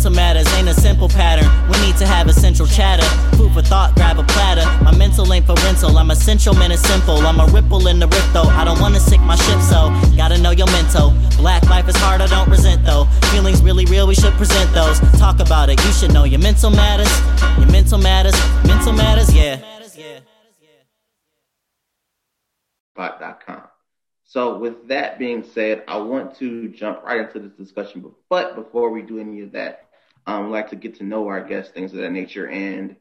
Mental matters ain't a simple pattern. We need to have a central chatter. Food for thought, grab a platter. My mental ain't for rental. I'm essential, man, it's simple. I'm a ripple in the rift, though. I don't wanna sink my ship, so gotta know your mental. Black life is hard, I don't resent, though. Feelings really real, we should present those. Talk about it, you should know your mental matters. Your mental matters, mental matters, yeah. Spot.com. So, with that being said, I want to jump right into this discussion. But before we do any of that, um, like to get to know our guests, things of that nature, and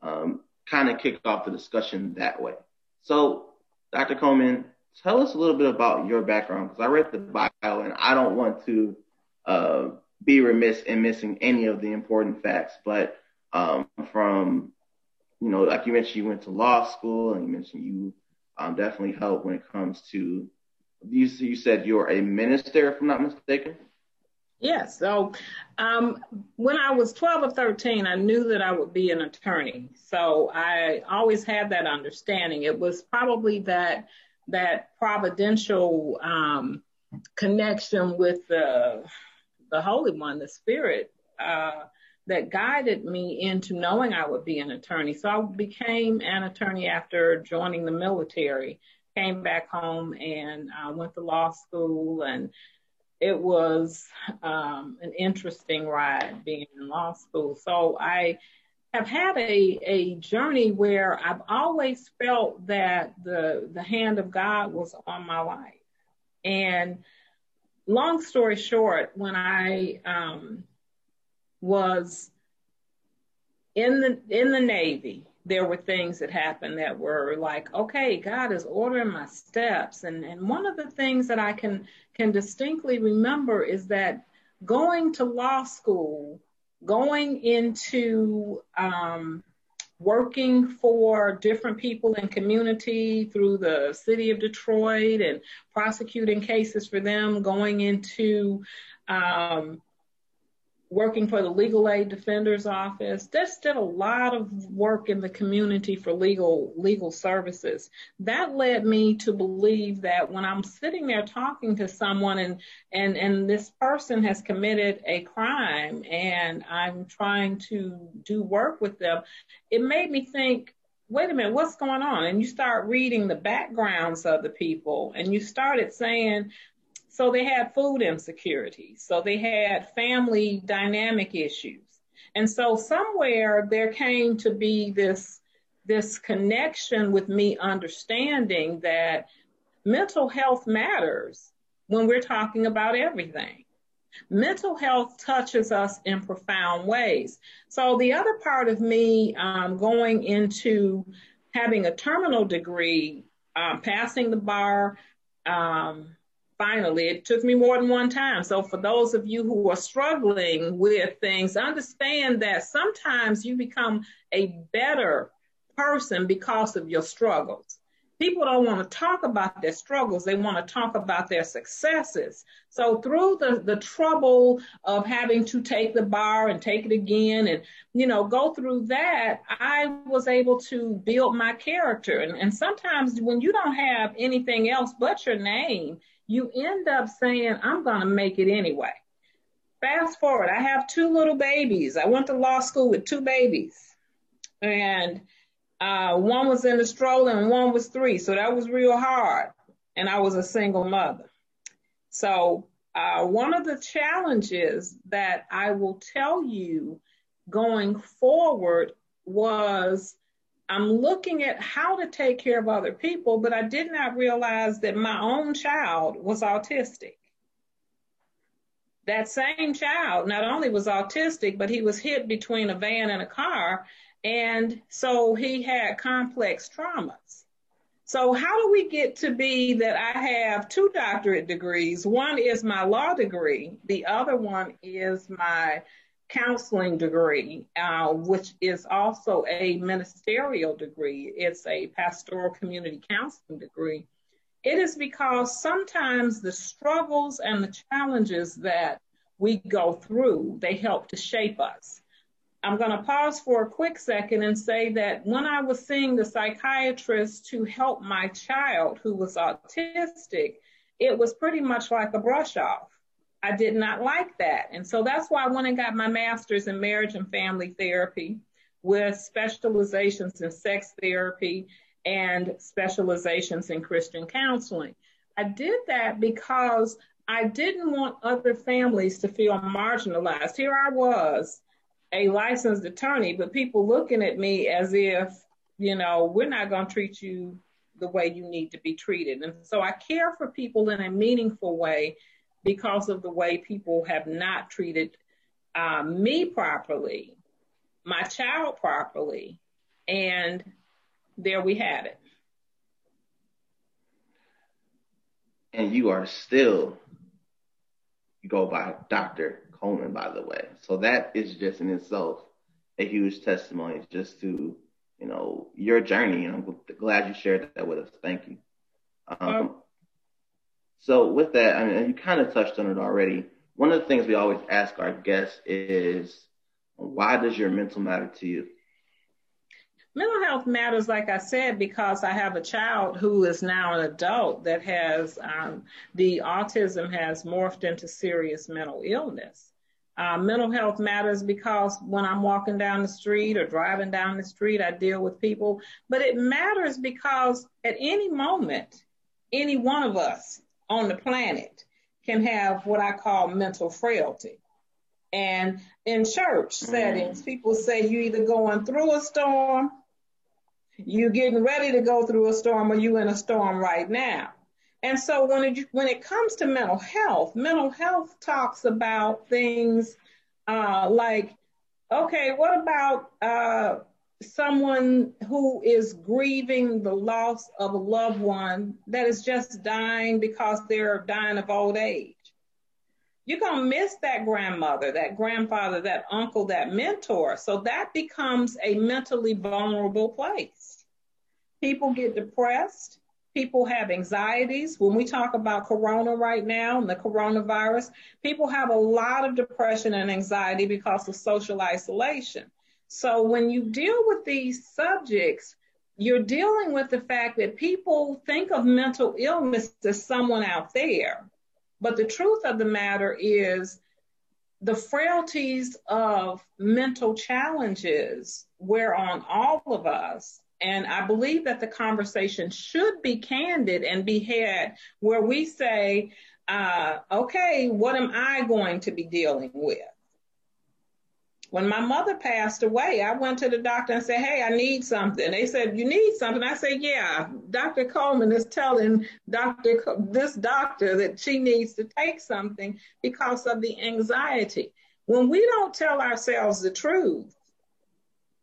um, kind of kick off the discussion that way. So, Dr. Coleman, tell us a little bit about your background because I read the bio and I don't want to uh, be remiss in missing any of the important facts. But um, from, you know, like you mentioned, you went to law school and you mentioned you um, definitely help when it comes to you, you said you're a minister, if I'm not mistaken. Yes. So um, when I was 12 or 13, I knew that I would be an attorney. So I always had that understanding. It was probably that that providential um, connection with the the Holy One, the Spirit, uh, that guided me into knowing I would be an attorney. So I became an attorney after joining the military. Came back home and uh, went to law school and it was um, an interesting ride being in law school. So I have had a, a journey where I've always felt that the the hand of God was on my life. And long story short, when I um, was in the in the Navy, there were things that happened that were like, okay, God is ordering my steps. And and one of the things that I can can distinctly remember is that going to law school going into um, working for different people in community through the city of Detroit and prosecuting cases for them, going into um, working for the legal aid defender's office. Just did a lot of work in the community for legal legal services. That led me to believe that when I'm sitting there talking to someone and and and this person has committed a crime and I'm trying to do work with them, it made me think wait a minute, what's going on? And you start reading the backgrounds of the people and you started saying, so they had food insecurity. So they had family dynamic issues. And so somewhere there came to be this, this connection with me understanding that mental health matters when we're talking about everything. Mental health touches us in profound ways. So the other part of me um, going into having a terminal degree, um, passing the bar, um, finally. It took me more than one time. So for those of you who are struggling with things, understand that sometimes you become a better person because of your struggles. People don't want to talk about their struggles. They want to talk about their successes. So through the, the trouble of having to take the bar and take it again and, you know, go through that, I was able to build my character. And, and sometimes when you don't have anything else but your name, you end up saying, I'm going to make it anyway. Fast forward, I have two little babies. I went to law school with two babies. And uh, one was in the stroller and one was three. So that was real hard. And I was a single mother. So uh, one of the challenges that I will tell you going forward was I'm looking at how to take care of other people, but I did not realize that my own child was autistic. That same child not only was autistic, but he was hit between a van and a car. And so he had complex traumas. So how do we get to be that I have two doctorate degrees? One is my law degree. The other one is my counseling degree, uh, which is also a ministerial degree. It's a pastoral community counseling degree. It is because sometimes the struggles and the challenges that we go through, they help to shape us. I'm going to pause for a quick second and say that when I was seeing the psychiatrist to help my child who was autistic, it was pretty much like a brush off. I did not like that. And so that's why I went and got my master's in marriage and family therapy with specializations in sex therapy and specializations in Christian counseling. I did that because I didn't want other families to feel marginalized. Here I was, a licensed attorney, but people looking at me as if, you know, we're not going to treat you the way you need to be treated. And so I care for people in a meaningful way because of the way people have not treated uh, me properly, my child properly, and there we have it. And you are still, you go by Dr. Coleman, by the way. So that is just in itself a huge testimony just to, you know, your journey. And I'm glad you shared that with us. Thank you. Um, so with that, I mean, you kind of touched on it already. One of the things we always ask our guests is, why does your mental matter to you? Mental health matters, like I said, because I have a child who is now an adult that has um, the autism has morphed into serious mental illness. Uh, mental health matters because when I'm walking down the street or driving down the street, I deal with people. But it matters because at any moment, any one of us on the planet can have what I call mental frailty. And in church settings, people say you either going through a storm, you getting ready to go through a storm, or you in a storm right now. And so when it, when it comes to mental health, mental health talks about things uh, like, okay, what about uh, someone who is grieving the loss of a loved one that is just dying because they're dying of old age? You're going to miss that grandmother, that grandfather, that uncle, that mentor. So that becomes a mentally vulnerable place. People get depressed People have anxieties. When we talk about corona right now and the coronavirus, people have a lot of depression and anxiety because of social isolation. So when you deal with these subjects, you're dealing with the fact that people think of mental illness as someone out there. But the truth of the matter is the frailties of mental challenges wear on all of us and I believe that the conversation should be candid and be had where we say, uh, okay, what am I going to be dealing with? When my mother passed away, I went to the doctor and said, Hey, I need something. They said, You need something? I said, Yeah, Dr. Coleman is telling Dr. this doctor that she needs to take something because of the anxiety. When we don't tell ourselves the truth,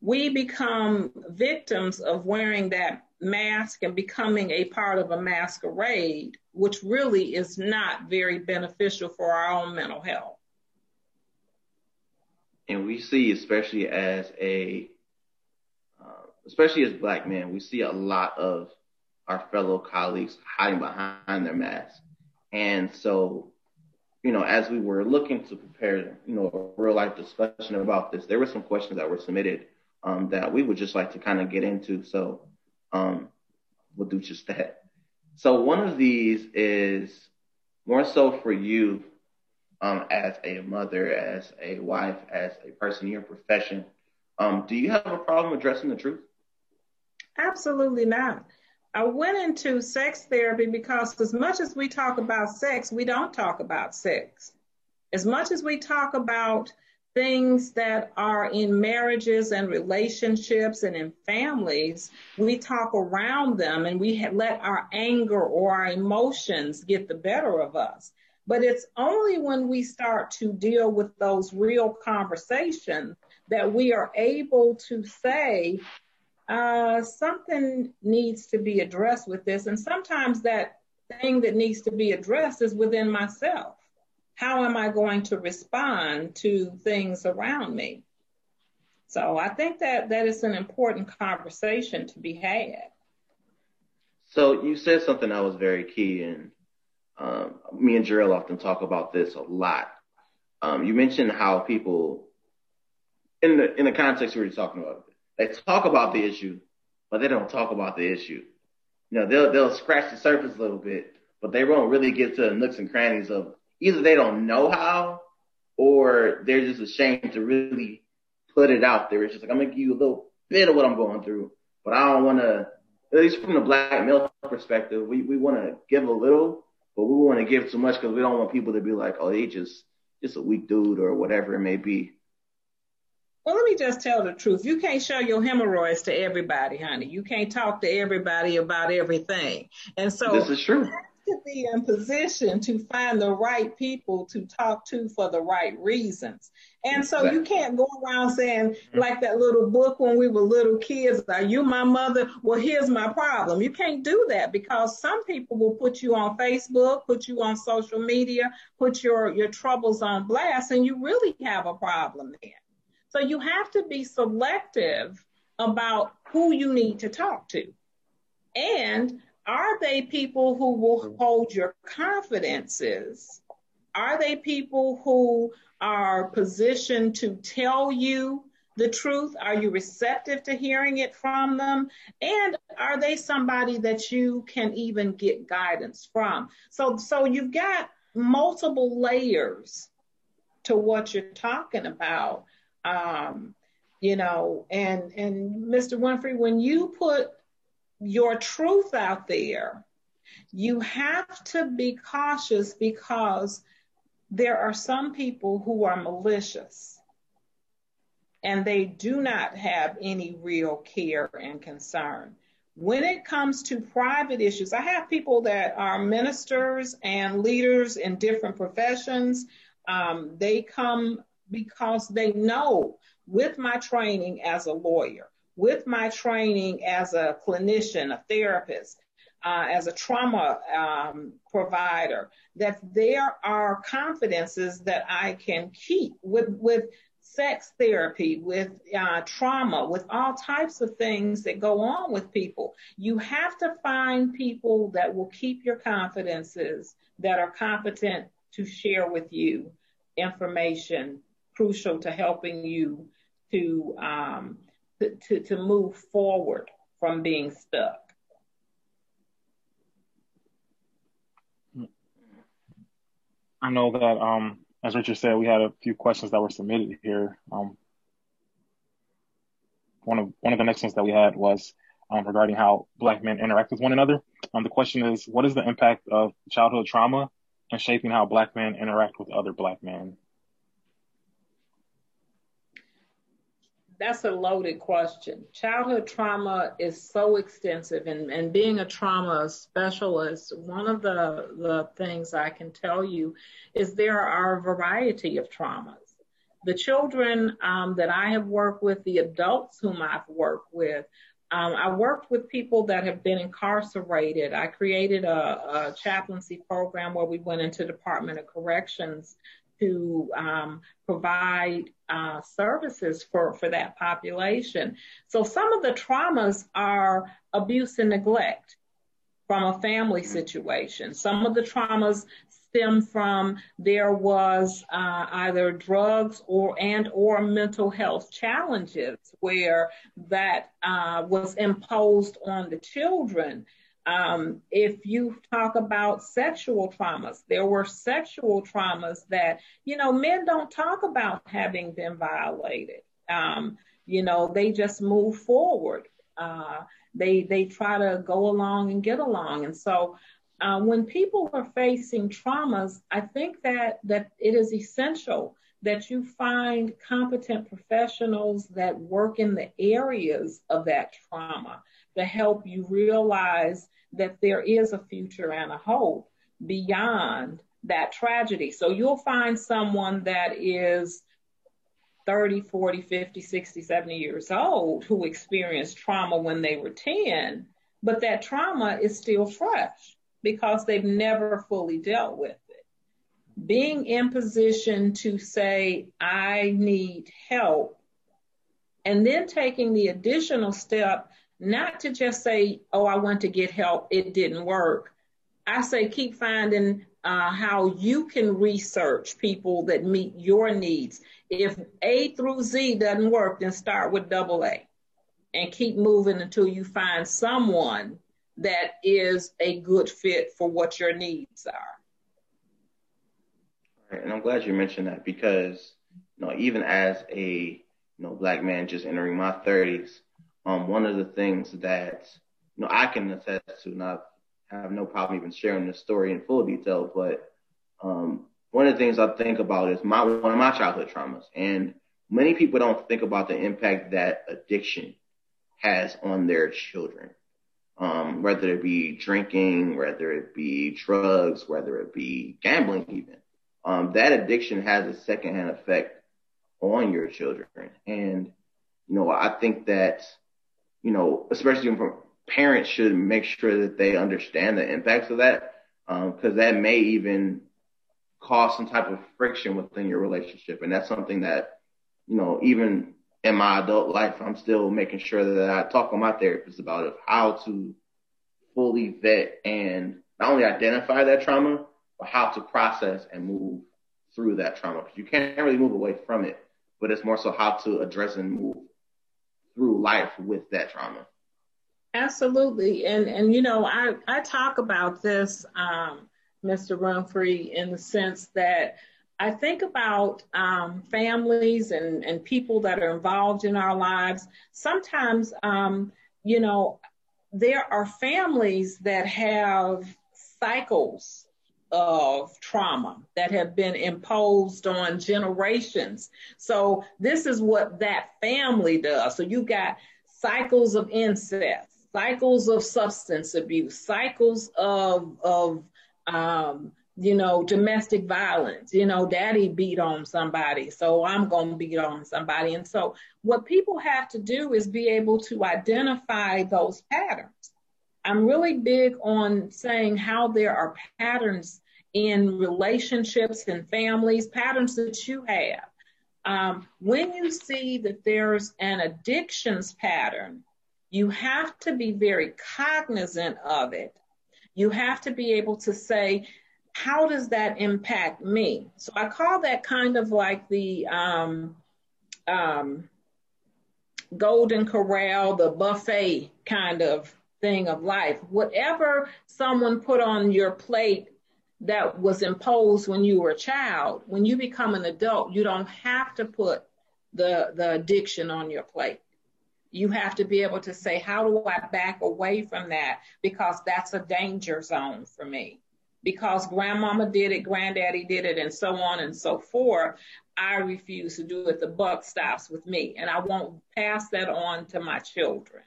we become victims of wearing that mask and becoming a part of a masquerade, which really is not very beneficial for our own mental health. And we see, especially as a, uh, especially as black men, we see a lot of our fellow colleagues hiding behind their masks. And so, you know, as we were looking to prepare, you know, a real life discussion about this, there were some questions that were submitted um, that we would just like to kind of get into. So um, we'll do just that. So one of these is more so for you um, as a mother, as a wife, as a person in your profession. Um, do you have a problem addressing the truth? Absolutely not. I went into sex therapy because as much as we talk about sex, we don't talk about sex. As much as we talk about things that are in marriages and relationships and in families, we talk around them and we let our anger or our emotions get the better of us. But it's only when we start to deal with those real conversations that we are able to say, uh, something needs to be addressed with this. And sometimes that thing that needs to be addressed is within myself how am I going to respond to things around me? So I think that that is an important conversation to be had. So you said something that was very key, and me and Jarrell often talk about this a lot. Um, you mentioned how people in the in the context we were talking about. They talk about the issue, but they don't talk about the issue. You know, they'll they'll scratch the surface a little bit, but they won't really get to the nooks and crannies of either they don't know how or they're just ashamed to really put it out there. It's just like I'm gonna give you a little bit of what I'm going through, but I don't want to. At least from the black male perspective, we we want to give a little, but we want to give too much because we don't want people to be like, oh, they just just a weak dude or whatever it may be. Well, let me just tell the truth. You can't show your hemorrhoids to everybody, honey. You can't talk to everybody about everything. And so this is true. To be in position to find the right people to talk to for the right reasons. And so you can't go around saying, mm-hmm. like that little book when we were little kids, are you my mother? Well, here's my problem. You can't do that because some people will put you on Facebook, put you on social media, put your, your troubles on blast, and you really have a problem then. So you have to be selective about who you need to talk to. And are they people who will hold your confidences? Are they people who are positioned to tell you the truth? Are you receptive to hearing it from them? And are they somebody that you can even get guidance from? So, so you've got multiple layers to what you're talking about. Um, you know, and and Mr. Winfrey, when you put your truth out there, you have to be cautious because there are some people who are malicious and they do not have any real care and concern. When it comes to private issues, I have people that are ministers and leaders in different professions. Um, they come because they know with my training as a lawyer, with my training as a clinician, a therapist, uh, as a trauma um, provider, that there are confidences that I can keep with with sex therapy, with uh, trauma, with all types of things that go on with people. You have to find people that will keep your confidences, that are competent to share with you information crucial to helping you to um, to, to, to move forward from being stuck. I know that, um, as Richard said, we had a few questions that were submitted here. Um, one of one of the next ones that we had was um, regarding how Black men interact with one another. Um, the question is, what is the impact of childhood trauma in shaping how Black men interact with other Black men? That's a loaded question. Childhood trauma is so extensive, and, and being a trauma specialist, one of the, the things I can tell you is there are a variety of traumas. The children um, that I have worked with, the adults whom I've worked with, um, I worked with people that have been incarcerated. I created a, a chaplaincy program where we went into the Department of Corrections to um, provide uh, services for, for that population. So some of the traumas are abuse and neglect from a family situation. Some of the traumas stem from there was uh, either drugs or and or mental health challenges where that uh, was imposed on the children um, if you talk about sexual traumas, there were sexual traumas that, you know, men don't talk about having been violated. Um, you know, they just move forward. Uh, they they try to go along and get along. And so uh, when people are facing traumas, I think that that it is essential that you find competent professionals that work in the areas of that trauma to help you realize that there is a future and a hope beyond that tragedy. So you'll find someone that is 30, 40, 50, 60, 70 years old who experienced trauma when they were 10, but that trauma is still fresh because they've never fully dealt with it. Being in position to say, I need help, and then taking the additional step not to just say, oh, I want to get help, it didn't work. I say keep finding uh, how you can research people that meet your needs. If A through Z doesn't work, then start with double A and keep moving until you find someone that is a good fit for what your needs are. Right, and I'm glad you mentioned that because you know even as a you know black man just entering my 30s, um, one of the things that you know I can attest to, and I have no problem even sharing this story in full detail, but um, one of the things I think about is my one of my childhood traumas, and many people don't think about the impact that addiction has on their children, um, whether it be drinking, whether it be drugs, whether it be gambling, even. Um, that addiction has a secondhand effect on your children, and you know I think that you know especially from parents should make sure that they understand the impacts of that because um, that may even cause some type of friction within your relationship. And that's something that, you know, even in my adult life, I'm still making sure that I talk with my therapist about of how to fully vet and not only identify that trauma, but how to process and move through that trauma. Because you can't really move away from it, but it's more so how to address and move through life with that trauma. Absolutely. And and you know, I, I talk about this, um, Mr. Winfrey, in the sense that I think about um, families and, and people that are involved in our lives. Sometimes, um, you know, there are families that have cycles of trauma that have been imposed on generations. So this is what that family does. So you got cycles of incest cycles of substance abuse, cycles of of um, you know domestic violence. You know, daddy beat on somebody, so I'm gonna beat on somebody. And so, what people have to do is be able to identify those patterns. I'm really big on saying how there are patterns in relationships and families, patterns that you have. Um, when you see that there's an addictions pattern, you have to be very cognizant of it. You have to be able to say, how does that impact me? So I call that kind of like the um, um, golden corral, the buffet kind of thing of life. Whatever someone put on your plate that was imposed when you were a child, when you become an adult, you don't have to put the, the addiction on your plate. You have to be able to say, how do I back away from that? Because that's a danger zone for me. Because grandmama did it, granddaddy did it, and so on and so forth. I refuse to do it. The buck stops with me, and I won't pass that on to my children.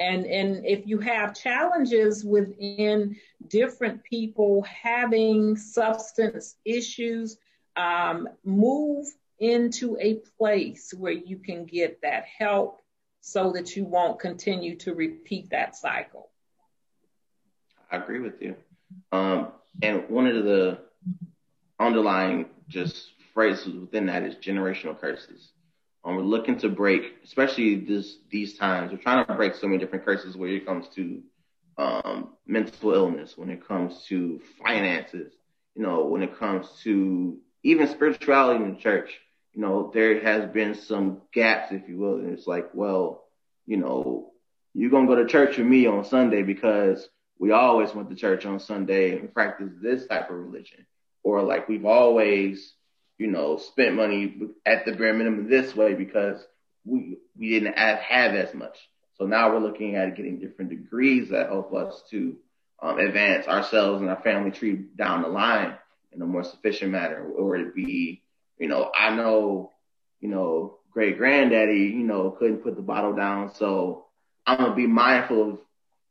And and if you have challenges within different people having substance issues, um, move into a place where you can get that help so that you won't continue to repeat that cycle. I agree with you. Um, and one of the underlying just phrases within that is generational curses. Um, we're looking to break, especially this these times. We're trying to break so many different curses when it comes to um, mental illness, when it comes to finances, you know, when it comes to even spirituality in the church you know, there has been some gaps, if you will. And it's like, well, you know, you're to go to church with me on Sunday because we always went to church on Sunday and practice this type of religion. Or like we've always, you know, spent money at the bare minimum this way because we, we didn't have, have as much. So now we're looking at getting different degrees that help us to um, advance ourselves and our family tree down the line in a more sufficient manner, or it be you know, I know, you know, great granddaddy, you know, couldn't put the bottle down. So I'm gonna be mindful of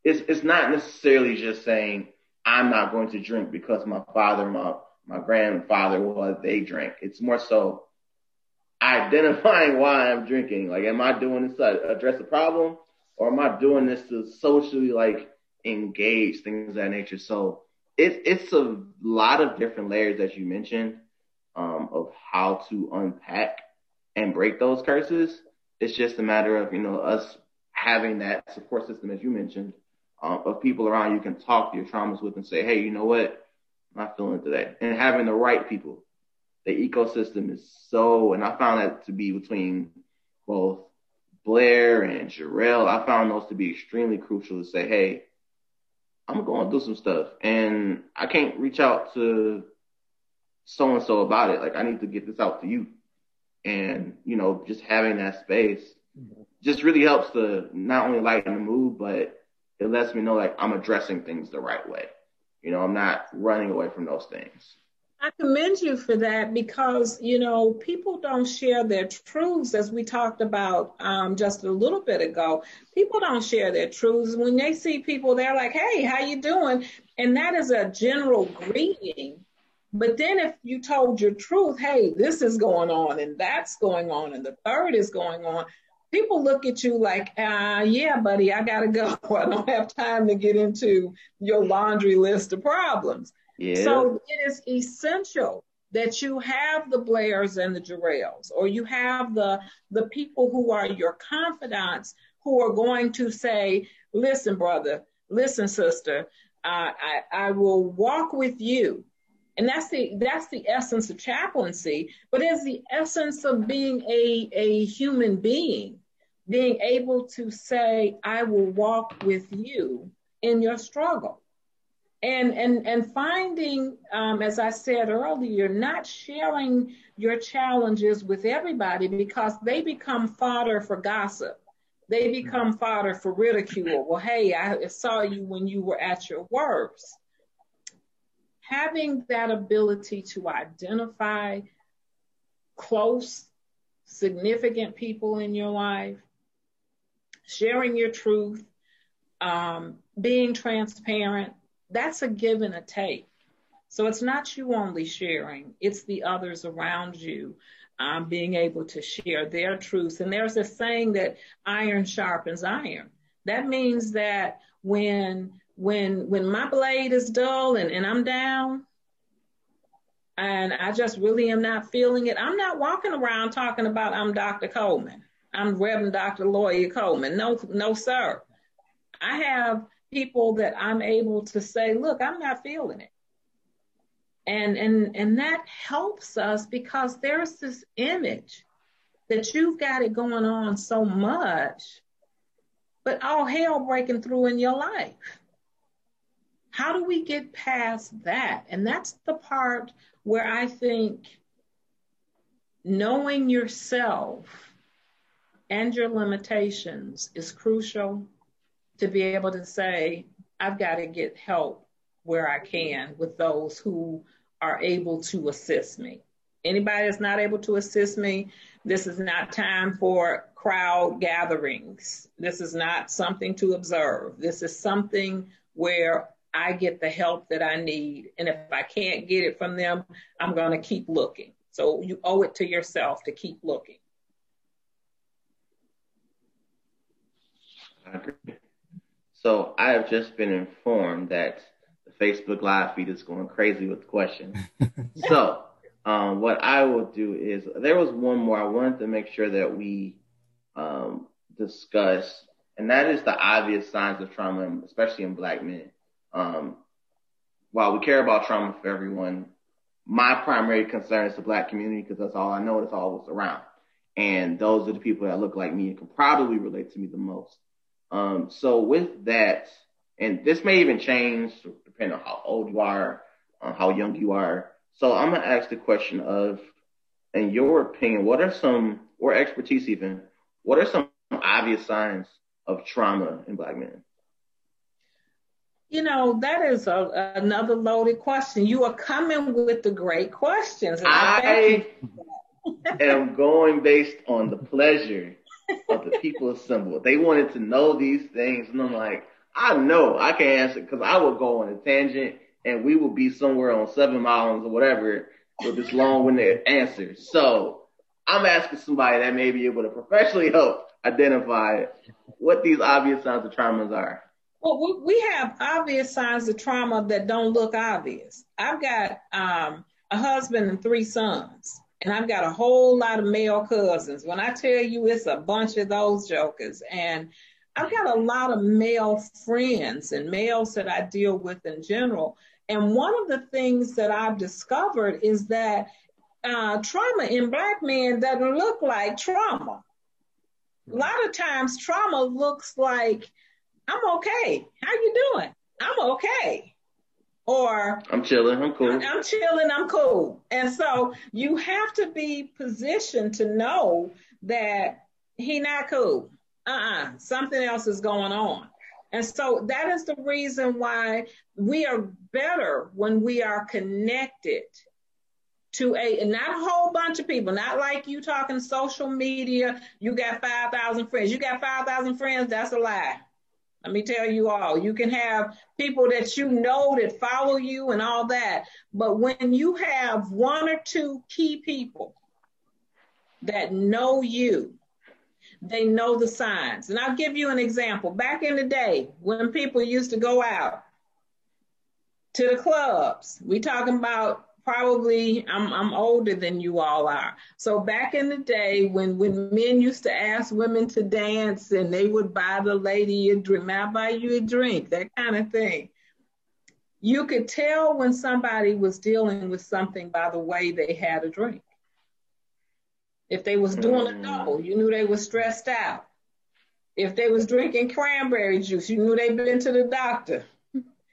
it's it's not necessarily just saying I'm not going to drink because my father, my my grandfather, well, they drank. It's more so identifying why I'm drinking. Like, am I doing this to address a problem, or am I doing this to socially like engage things of that nature? So it's it's a lot of different layers that you mentioned um, of how to unpack and break those curses. It's just a matter of, you know, us having that support system, as you mentioned, um, of people around you can talk to your traumas with and say, hey, you know what? My feeling today. And having the right people. The ecosystem is so, and I found that to be between both Blair and Jarrell. I found those to be extremely crucial to say, hey, I'm going to do some stuff. And I can't reach out to so and so about it. Like, I need to get this out to you. And, you know, just having that space just really helps to not only lighten the mood, but it lets me know like I'm addressing things the right way. You know, I'm not running away from those things. I commend you for that because, you know, people don't share their truths as we talked about um, just a little bit ago. People don't share their truths. When they see people, they're like, hey, how you doing? And that is a general greeting. But then if you told your truth, hey, this is going on and that's going on and the third is going on, people look at you like, uh, yeah, buddy, I got to go. I don't have time to get into your laundry list of problems. Yeah. So it is essential that you have the Blairs and the Jarrells, or you have the the people who are your confidants who are going to say, listen, brother, listen, sister, uh, I, I will walk with you. And that's the that's the essence of chaplaincy, but it's the essence of being a, a human being, being able to say, I will walk with you in your struggle. And and and finding um, as i said earlier not sharing your challenges with everybody because they become fodder for gossip. They become fodder for ridicule. Well hey i saw you when you were at your worst having that ability to identify close significant people in your life sharing your truth um, being transparent that's a give and a take. So it's not you only sharing, it's the others around you um, being able to share their truths. And there's a saying that iron sharpens iron. That means that when when when my blade is dull and, and I'm down and I just really am not feeling it, I'm not walking around talking about I'm Dr. Coleman. I'm Reverend Dr. Lawyer Coleman. No, no, sir. I have people that I'm able to say, look, I'm not feeling it. And, and, and that helps us because there's this image that you've got it going on so much, but all hell breaking through in your life. How do we get past that? And that's the part where I think knowing yourself and your limitations is crucial to be able to say, I've got to get help where I can with those who are able to assist me. Anybody that's not able to assist me, this is not time for crowd gatherings. This is not something to observe. This is something where I get the help that I need. And if I can't get it from them, I'm going to keep looking. So you owe it to yourself to keep looking. So I have just been informed that the Facebook live feed is going crazy with questions. so um, what I will do is there was one more I wanted to make sure that we um, discuss, and that is the obvious signs of trauma, especially in black men. Um, while we care about trauma for everyone, my primary concern is the black community because that's all I know. That's all what's around. And those are the people that look like me and can probably relate to me the most. Um, so with that, and this may even change depending on how old you are, on how young you are. So I'm gonna ask the question of, in your opinion, what are some, or expertise even, what are some obvious signs of trauma in black men? You know, that is a, another loaded question. You are coming with the great questions. I, I am going based on the pleasure of the people assembled. They wanted to know these things, and I'm like, I know I can answer because I will go on a tangent, and we will be somewhere on seven miles or whatever with this long-winded answer. So I'm asking somebody that may be able to professionally help identify what these obvious signs of traumas are. Well, we have obvious signs of trauma that don't look obvious. I've got um, a husband and three sons and I've got a whole lot of male cousins. When I tell you it's a bunch of those jokers, and I've got a lot of male friends and males that I deal with in general. And one of the things that I've discovered is that uh, trauma in black men doesn't look like trauma. A lot of times trauma looks like, I'm okay. How you doing? I'm okay. Or I'm chilling, I'm cool. I'm chilling, I'm cool. And so you have to be positioned to know that he not cool. Uh-uh. Something else is going on. And so that is the reason why we are better when we are connected to a not a whole bunch of people, not like you talking social media, you got 5,000 friends. You got 5,000 friends, that's a lie. Let me tell you all, you can have people that you know that follow you and all that. But when you have one or two key people that know you, they know the signs. And I'll give you an example. Back in the day, when people used to go out to the clubs, we talking about probably I'm I'm older than you all are. So back in the day when when men used to ask women to dance and they would buy the lady a drink, I buy you a drink, that kind of thing. You could tell when somebody was dealing with something by the way they had a drink. If they was doing a hmm. double, you knew they was stressed out. If they was drinking cranberry juice, you knew they'd been to the doctor.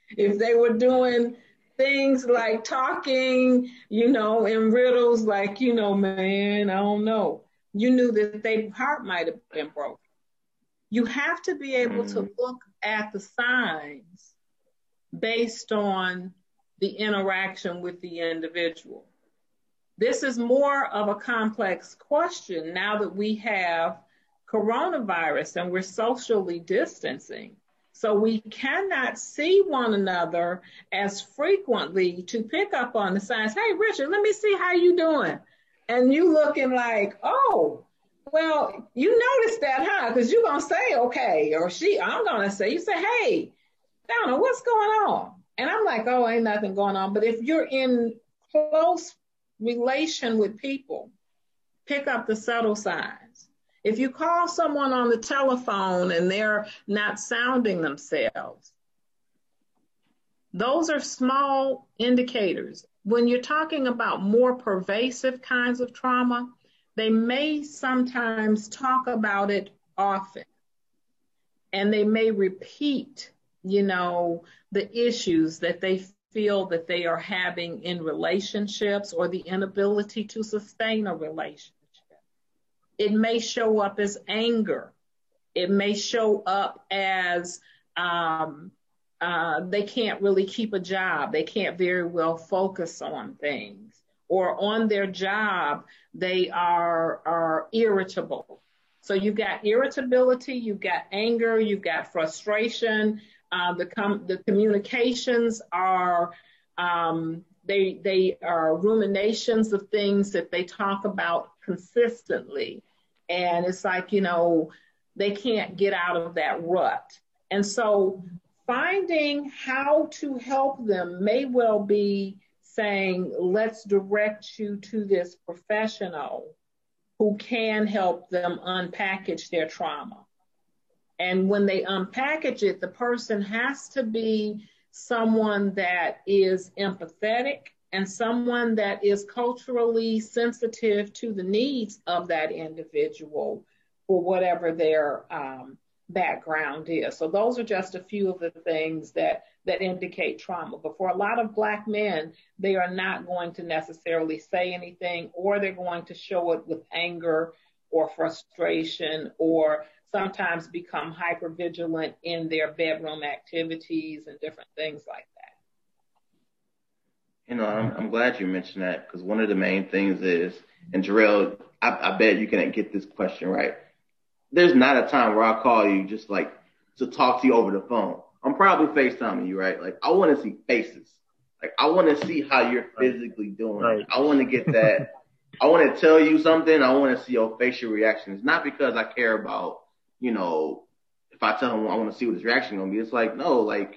If they were doing things like talking, you know, in riddles like, you know, man, I don't know. You knew that their heart might have been broken. You have to be able to mm-hmm. look at the signs based on the interaction with the individual. This is more of a complex question now that we have coronavirus and we're socially distancing. So we cannot see one another as frequently to pick up on the signs. Hey, Richard, let me see how you doing. And you looking like, oh, well, you noticed that, huh? Because you're going to say, okay, or she, I'm going to say, you say, hey, Donna, what's going on? And I'm like, oh, ain't nothing going on. But if you're in close relation with people, pick up the subtle signs. If you call someone on the telephone and they're not sounding themselves, those are small indicators. When you're talking about more pervasive kinds of trauma, they may sometimes talk about it often and they may repeat, you know, the issues that they feel that they are having in relationships or the inability to sustain a relationship. It may show up as anger. It may show up as um, uh, they can't really keep a job. They can't very well focus on things. Or on their job, they are, are irritable. So you've got irritability, you've got anger, you've got frustration. Uh, the, com- the communications are um, they they are ruminations of things that they talk about consistently. And it's like, you know, they can't get out of that rut. And so finding how to help them may well be saying, let's direct you to this professional who can help them unpackage their trauma. And when they unpackage it, the person has to be someone that is empathetic and someone that is culturally sensitive to the needs of that individual for whatever their um, background is. So those are just a few of the things that that indicate trauma. But for a lot of black men, they are not going to necessarily say anything or they're going to show it with anger or frustration or sometimes become hyper vigilant in their bedroom activities and different things like that. You know, I'm, I'm glad you mentioned that because one of the main things is, and Jarrell, I, I bet you can get this question right. There's not a time where I call you just like to talk to you over the phone. I'm probably FaceTiming you, right? Like I want to see faces. Like I want to see how you're physically doing. Right. I want to get that. I want to tell you something. I want to see your facial reaction. It's not because I care about you know, if I tell him I want to see what his reaction gonna be, it's like, no, like,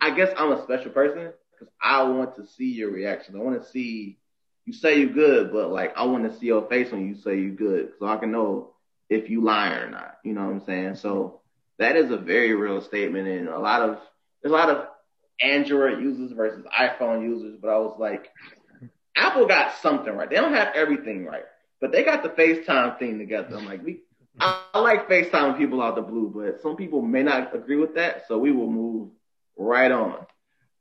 I guess I'm a special person because I want to see your reaction. I want to see you say you're good, but like, I want to see your face when you say you're good so I can know if you lying or not. You know what I'm saying? So that is a very real statement and a lot of, there's a lot of Android users versus iPhone users, but I was like, Apple got something right. They don't have everything right, but they got the FaceTime thing together. I'm like, we, I, like FaceTime people out the blue, but some people may not agree with that, so we will move right on.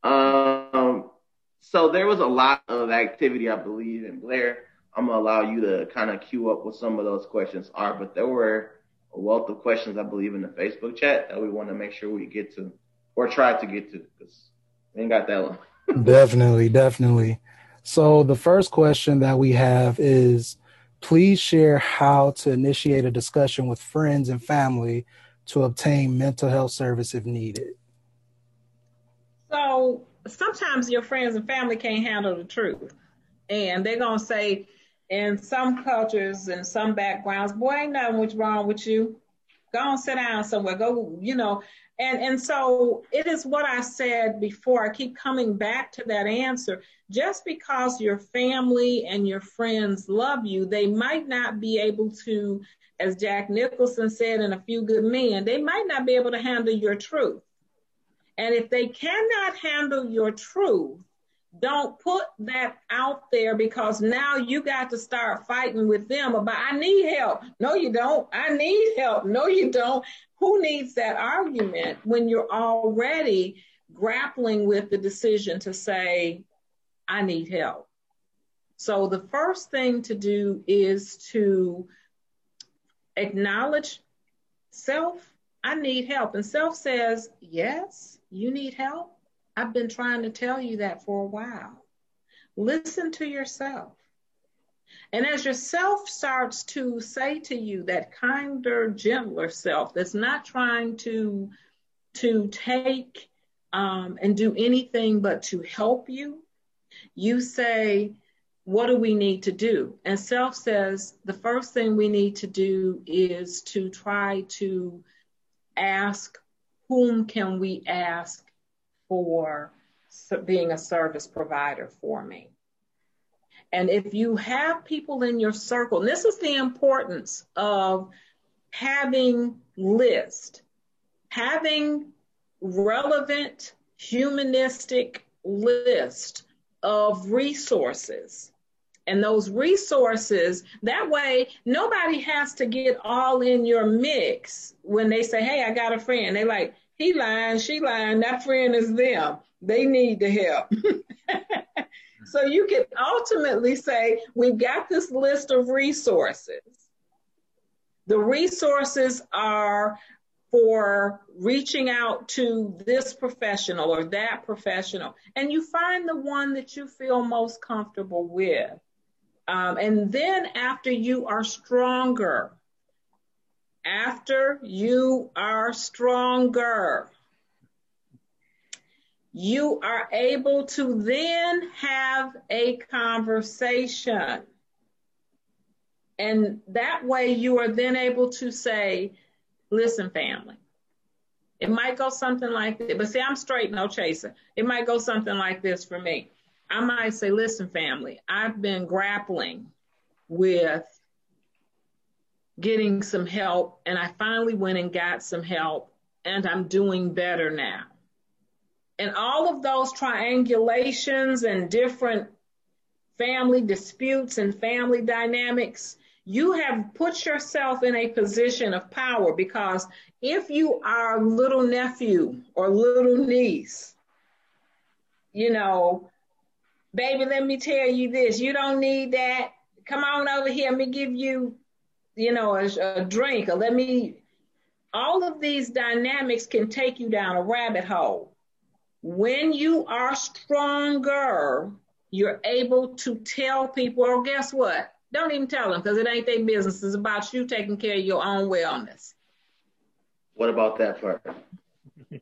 Um, so there was a lot of activity, I believe, in Blair. I'm gonna allow you to kind of queue up what some of those questions are, but there were a wealth of questions, I believe, in the Facebook chat that we want to make sure we get to or try to get to because we ain't got that long. definitely, definitely. So the first question that we have is please share how to initiate a discussion with friends and family to obtain mental health service if needed. So sometimes your friends and family can't handle the truth. And they're going to say, in some cultures and some backgrounds, boy, ain't nothing wrong with you. Go and sit down somewhere. Go, you know. And and so it is what I said before. I keep coming back to that answer. Just because your family and your friends love you, they might not be able to, as Jack Nicholson said in A Few Good Men, they might not be able to handle your truth. And if they cannot handle your truth, don't put that out there because now you got to start fighting with them about, I need help. No, you don't. I need help. No, you don't. Who needs that argument when you're already grappling with the decision to say, I need help? So the first thing to do is to acknowledge self, I need help. And self says, Yes, you need help. I've been trying to tell you that for a while. Listen to yourself. And as yourself starts to say to you that kinder, gentler self that's not trying to, to take um, and do anything but to help you, you say, What do we need to do? And self says, The first thing we need to do is to try to ask, Whom can we ask for being a service provider for me. And if you have people in your circle, and this is the importance of having list, having relevant humanistic list of resources. And those resources, that way nobody has to get all in your mix when they say, Hey, I got a friend. They like, he lying, she lying, that friend is them. They need the help. so you can ultimately say, we've got this list of resources. The resources are for reaching out to this professional or that professional, and you find the one that you feel most comfortable with. Um, and then after you are stronger, after you are stronger, you are able to then have a conversation. And that way you are then able to say, listen, family, it might go something like this, but see, I'm straight, no chaser. It might go something like this for me. I might say, listen, family, I've been grappling with getting some help and I finally went and got some help and I'm doing better now. And all of those triangulations and different family disputes and family dynamics, you have put yourself in a position of power because if you are little nephew or little niece, you know, baby, let me tell you this, you don't need that. Come on over here, let me give you you know, a, a drink or let me, all of these dynamics can take you down a rabbit hole. When you are stronger, you're able to tell people, or oh, guess what? Don't even tell them because it ain't their business. It's about you taking care of your own wellness. What about that part?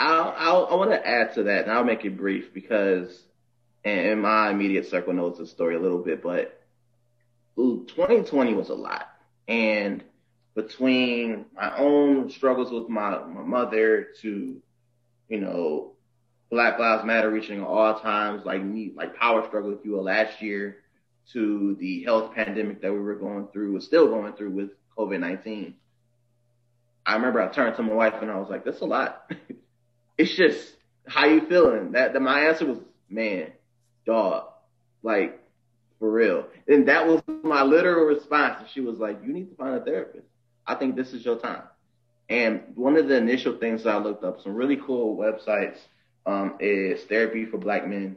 I'll, I'll, i want to add to that, and I'll make it brief because, and my immediate circle knows the story a little bit, but 2020 was a lot. And between my own struggles with my, my mother to, you know, Black Lives Matter reaching all times, like me, like power struggle, if you last year to the health pandemic that we were going through, was still going through with COVID-19. I remember I turned to my wife and I was like, that's a lot. it's just, how you feeling? That, that my answer was, man, dog, like for real. And that was my literal response. And She was like, you need to find a therapist. I think this is your time. And one of the initial things I looked up, some really cool websites, um, is therapy for black men,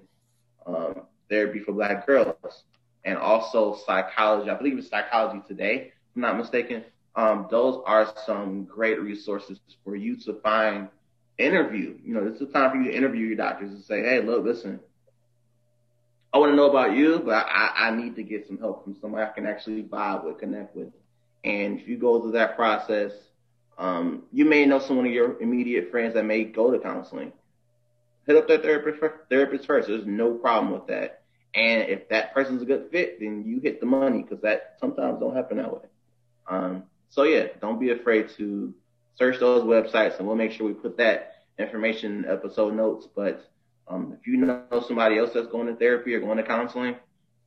um, therapy for black girls, and also psychology. I believe it's psychology today, if I'm not mistaken. Um, those are some great resources for you to find interview. You know, this is time for you to interview your doctors and say, hey, look, listen, I want to know about you, but I, I need to get some help from somebody I can actually vibe with, connect with. And if you go through that process, um, you may know someone of your immediate friends that may go to counseling. Hit up that therapist, therapist first. There's no problem with that. And if that person's a good fit, then you hit the money because that sometimes don't happen that way. Um, so yeah, don't be afraid to search those websites and we'll make sure we put that information in episode notes. But um, if you know somebody else that's going to therapy or going to counseling,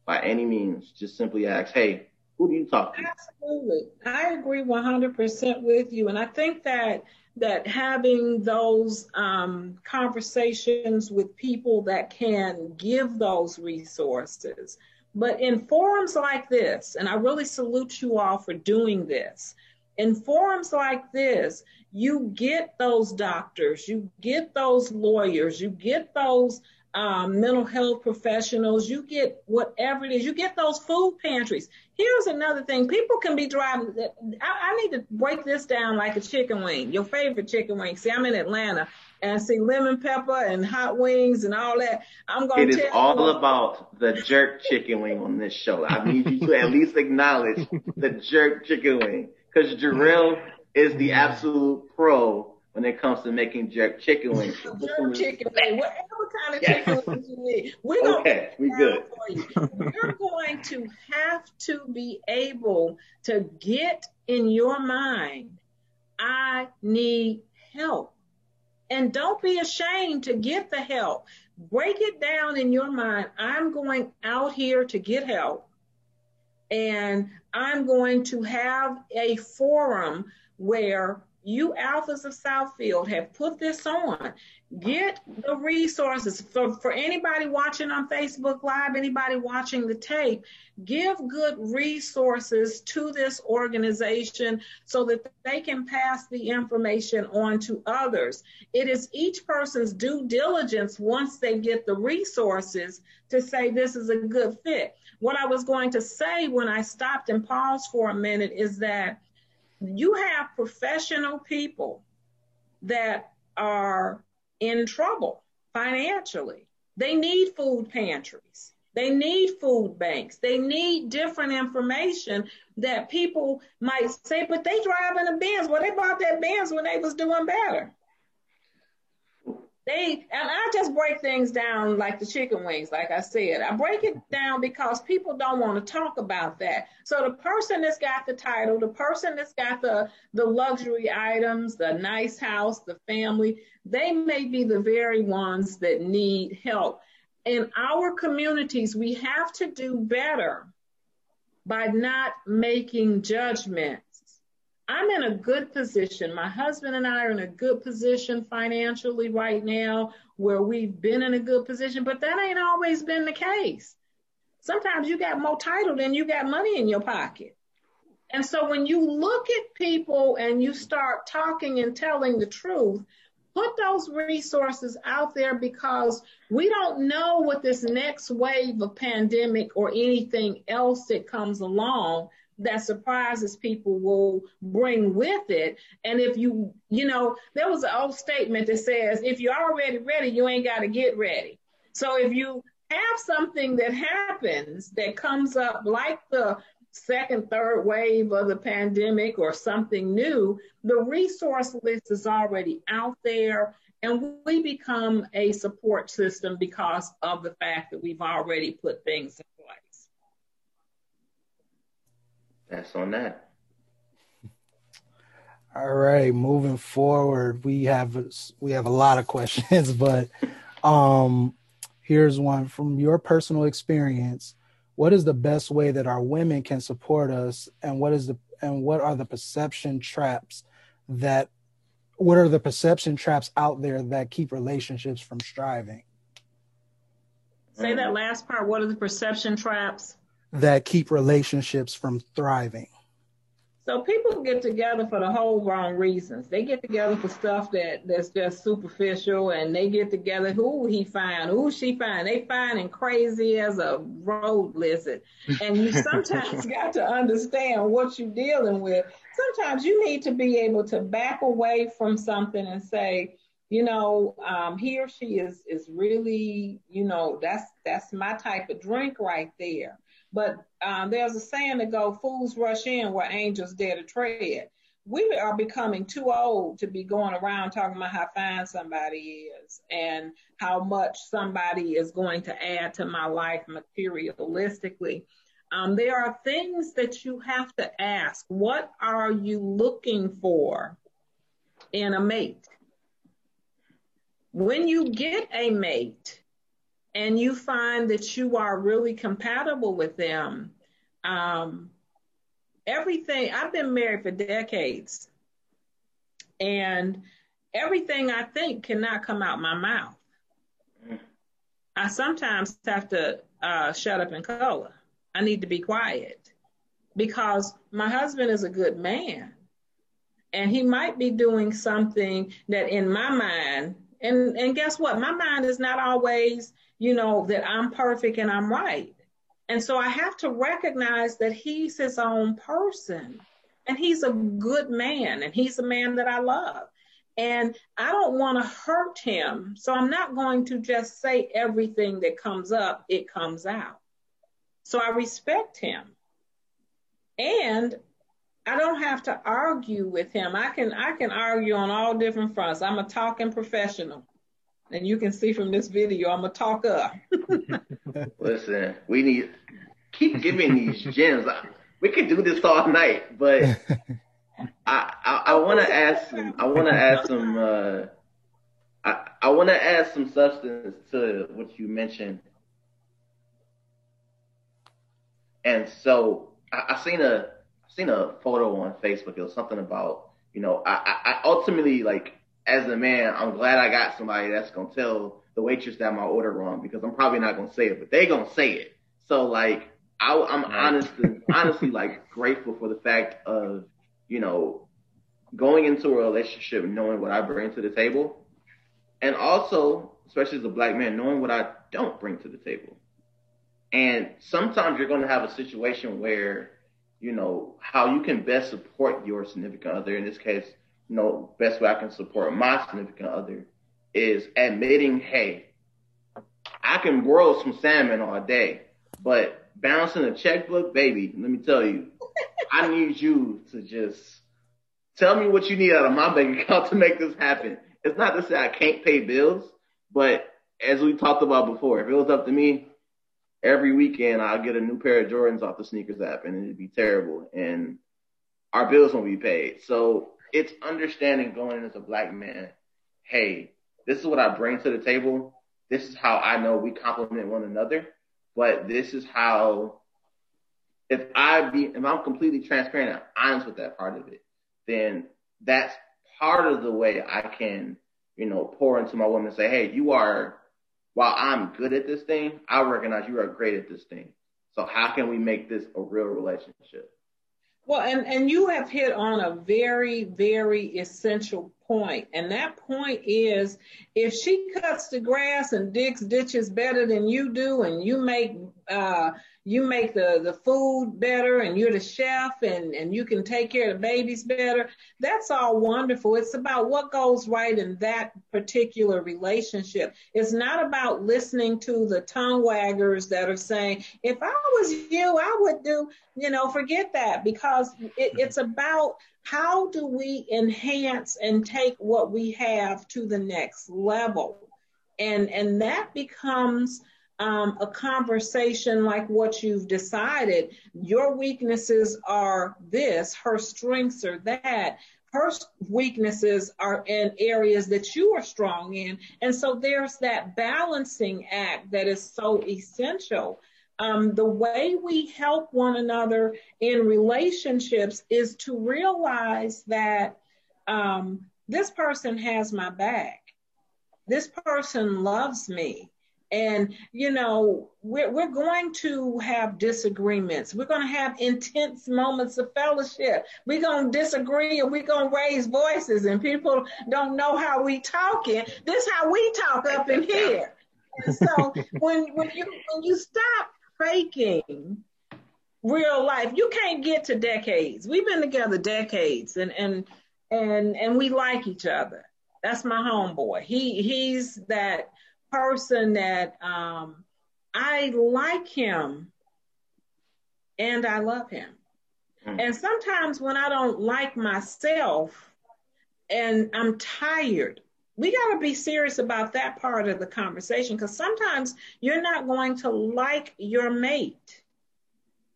by any means, just simply ask, hey, who do you talk to? Absolutely. I agree 100% with you. And I think that that having those um, conversations with people that can give those resources. But in forums like this, and I really salute you all for doing this, in forums like this, you get those doctors, you get those lawyers, you get those um, mental health professionals, you get whatever it is, you get those food pantries. Here's another thing people can be driving. I, I need to break this down like a chicken wing, your favorite chicken wing. See, I'm in Atlanta and I see lemon pepper and hot wings and all that. I'm going to. It is all you. about the jerk chicken wing on this show. I need you to at least acknowledge the jerk chicken wing because Jarrell is the absolute pro when it comes to making jerk chicken wings. jerk chicken wing, whatever kind of chicken wings you need. We're gonna okay, we good. For you. You're going to have to be able to get in your mind, I need help. And don't be ashamed to get the help. Break it down in your mind. I'm going out here to get help. And I'm going to have a forum where you alphas of Southfield have put this on. Get the resources for, for anybody watching on Facebook Live, anybody watching the tape, give good resources to this organization so that they can pass the information on to others. It is each person's due diligence once they get the resources to say this is a good fit. What I was going to say when I stopped and paused for a minute is that you have professional people that are in trouble financially. They need food pantries. They need food banks. They need different information that people might say, but they drive in a Benz. Well, they bought that Benz when they was doing better. They and I just break things down like the chicken wings, like I said. I break it down because people don't want to talk about that. So the person that's got the title, the person that's got the the luxury items, the nice house, the family, they may be the very ones that need help. In our communities, we have to do better by not making judgment I'm in a good position. My husband and I are in a good position financially right now where we've been in a good position, but that ain't always been the case. Sometimes you got more title than you got money in your pocket. And so when you look at people and you start talking and telling the truth, put those resources out there because we don't know what this next wave of pandemic or anything else that comes along that surprises people will bring with it. And if you, you know, there was an old statement that says, if you're already ready, you ain't got to get ready. So if you have something that happens that comes up like the second, third wave of the pandemic or something new, the resource list is already out there. And we become a support system because of the fact that we've already put things in that's on that. All right, moving forward, we have we have a lot of questions, but um here's one from your personal experience. What is the best way that our women can support us and what is the and what are the perception traps that what are the perception traps out there that keep relationships from striving? Say that last part. What are the perception traps? That keep relationships from thriving. So people get together for the whole wrong reasons. They get together for stuff that that's just superficial, and they get together. Who he find? Who she find? They find and crazy as a road lizard. And you sometimes got to understand what you're dealing with. Sometimes you need to be able to back away from something and say, you know, um, he or she is is really, you know, that's that's my type of drink right there. But um, there's a saying that go, fools rush in where angels dare to tread. We are becoming too old to be going around talking about how fine somebody is and how much somebody is going to add to my life materialistically. Um, there are things that you have to ask. What are you looking for in a mate? When you get a mate, and you find that you are really compatible with them, um, everything, I've been married for decades, and everything I think cannot come out my mouth. I sometimes have to uh, shut up and color. I need to be quiet because my husband is a good man and he might be doing something that in my mind and and guess what my mind is not always you know, that I'm perfect and I'm right. And so I have to recognize that he's his own person and he's a good man and he's a man that I love. And I don't want to hurt him. So I'm not going to just say everything that comes up, it comes out. So I respect him. And I don't have to argue with him. I can I can argue on all different fronts. I'm a talking professional and you can see from this video, I'm a talker. Listen, we need keep giving these gems. We could do this all night, but I I, I want to ask some. I want to add some. Uh, I I want to add some substance to what you mentioned. And so I, I seen a I seen a photo on Facebook. It was something about you know I I, I ultimately like as a man, I'm glad I got somebody that's gonna tell the waitress that my order wrong because I'm probably not gonna say it, but they gonna say it. So like, I, am right. honestly, honestly like grateful for the fact of, you know, going into a relationship knowing what I bring to the table, and also, especially as a black man, knowing what I don't bring to the table. And sometimes you're gonna have a situation where, you know, how you can best support your significant other. In this case you know, best way I can support my significant other is admitting, hey, I can grow some salmon all day, but balancing a checkbook, baby, let me tell you, I need you to just tell me what you need out of my bank account to make this happen. It's not to say I can't pay bills, but as we talked about before, if it was up to me, every weekend I'll get a new pair of Jordans off the sneakers app and it'd be terrible and our bills won't be paid. So it's understanding going in as a black man, hey, this is what I bring to the table. This is how I know we complement one another. But this is how, if I be, if I'm completely transparent and honest with that part of it, then that's part of the way I can, you know, pour into my woman and say, hey, you are, while I'm good at this thing, I recognize you are great at this thing. So how can we make this a real relationship? Well, and, and you have hit on a very, very essential point. And that point is if she cuts the grass and digs ditches better than you do, and you make uh, you make the, the food better and you're the chef and, and you can take care of the babies better. That's all wonderful. It's about what goes right in that particular relationship. It's not about listening to the tongue waggers that are saying, if I was you, I would do, you know, forget that because it, mm-hmm. it's about how do we enhance and take what we have to the next level? And, and that becomes um, a conversation like what you've decided. Your weaknesses are this, her strengths are that. Her weaknesses are in areas that you are strong in. And so there's that balancing act that is so essential. Um, the way we help one another in relationships is to realize that um, this person has my back. This person loves me. And, you know, we're, we're going to have disagreements. We're going to have intense moments of fellowship. We're going to disagree and we're going to raise voices and people don't know how we talking. This how we talk up in here. And so when, when you, when you stop faking real life, you can't get to decades. We've been together decades and, and, and, and we like each other. That's my homeboy. He, he's that, person that um, I like him and I love him. Mm. And sometimes when I don't like myself and I'm tired, we got to be serious about that part of the conversation because sometimes you're not going to like your mate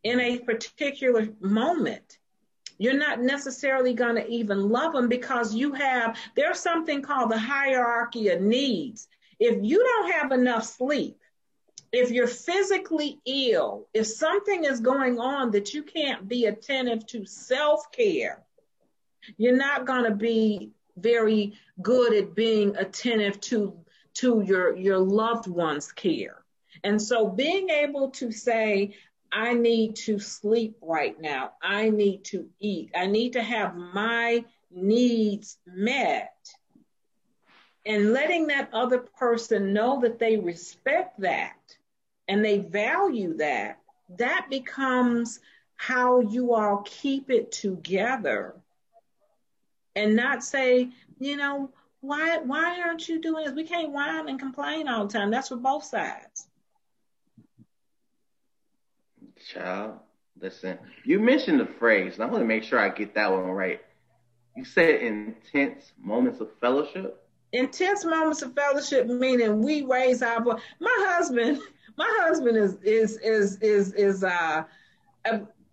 in a particular moment. You're not necessarily going to even love them because you have, there's something called the hierarchy of needs. If you don't have enough sleep, if you're physically ill, if something is going on that you can't be attentive to self care, you're not going to be very good at being attentive to to your your loved one's care. And so being able to say I need to sleep right now. I need to eat. I need to have my needs met and letting that other person know that they respect that and they value that, that becomes how you all keep it together and not say, you know, why why aren't you doing this? We can't whine and complain all the time. That's for both sides. Child, listen. You mentioned the phrase, and I want to make sure I get that one right. You said intense moments of fellowship intense moments of fellowship meaning we raise our voice. My husband, my husband is is is is is uh,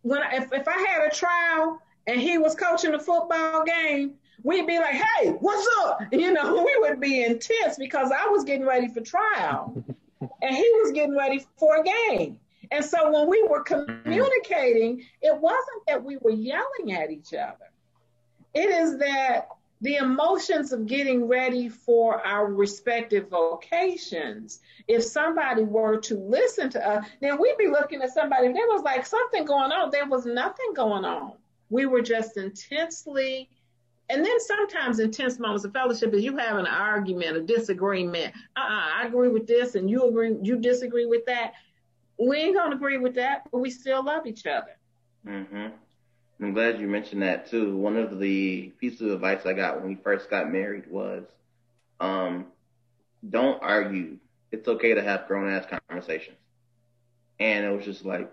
when I, if if I had a trial and he was coaching a football game, we'd be like, "Hey, what's up?" You know, we would be intense because I was getting ready for trial, and he was getting ready for a game. And so when we were communicating, it wasn't that we were yelling at each other. It is that the emotions of getting ready for our respective vocations. If somebody were to listen to us, then we'd be looking at somebody, there was like something going on. There was nothing going on. We were just intensely, and then sometimes intense moments of fellowship is you have an argument, a disagreement. Uh-uh, I agree with this and you agree, you disagree with that. We ain't gonna agree with that, but we still love each other. Mm-hmm. I'm glad you mentioned that too. One of the pieces of advice I got when we first got married was, um, don't argue. It's okay to have grown ass conversations. And it was just like,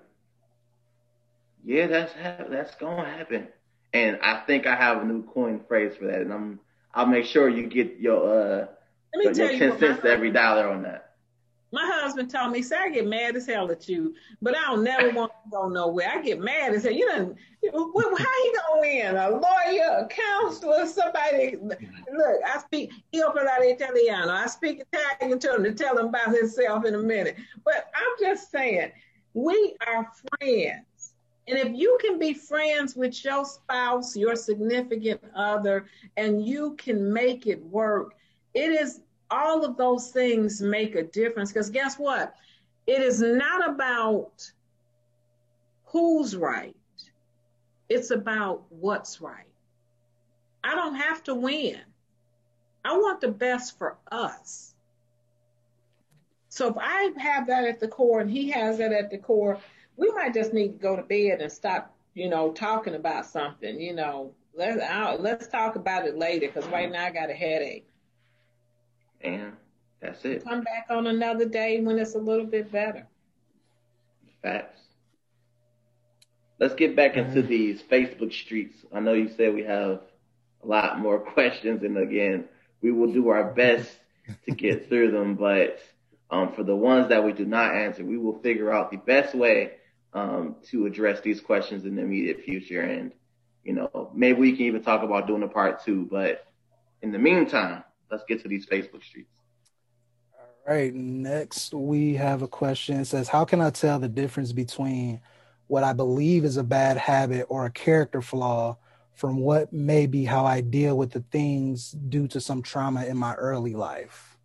yeah, that's ha- that's gonna happen. And I think I have a new coin phrase for that, and I'm I'll make sure you get your uh your, your ten cents to every dollar on that. My husband told me, "Say I get mad as hell at you, but I don't never want to go nowhere. I get mad as hell. You done, how you gonna win? A lawyer, a counselor, somebody? Look, I speak io parlare italiano. I speak Italian to him to tell him about himself in a minute. But I'm just saying, we are friends. And if you can be friends with your spouse, your significant other, and you can make it work, it is all of those things make a difference because guess what? It is not about who's right, it's about what's right. I don't have to win. I want the best for us. So if I have that at the core and he has that at the core, we might just need to go to bed and stop, you know, talking about something. You know, let's let's talk about it later because right now I got a headache. And that's it. Come back on another day when it's a little bit better. Facts. Let's get back into these Facebook streets. I know you said we have a lot more questions, and again, we will do our best to get through them. But um, for the ones that we do not answer, we will figure out the best way um, to address these questions in the immediate future. And you know, maybe we can even talk about doing a part two. But in the meantime, let's get to these Facebook streets. All right. Next, we have a question. It says, How can I tell the difference between what I believe is a bad habit or a character flaw from what may be how I deal with the things due to some trauma in my early life.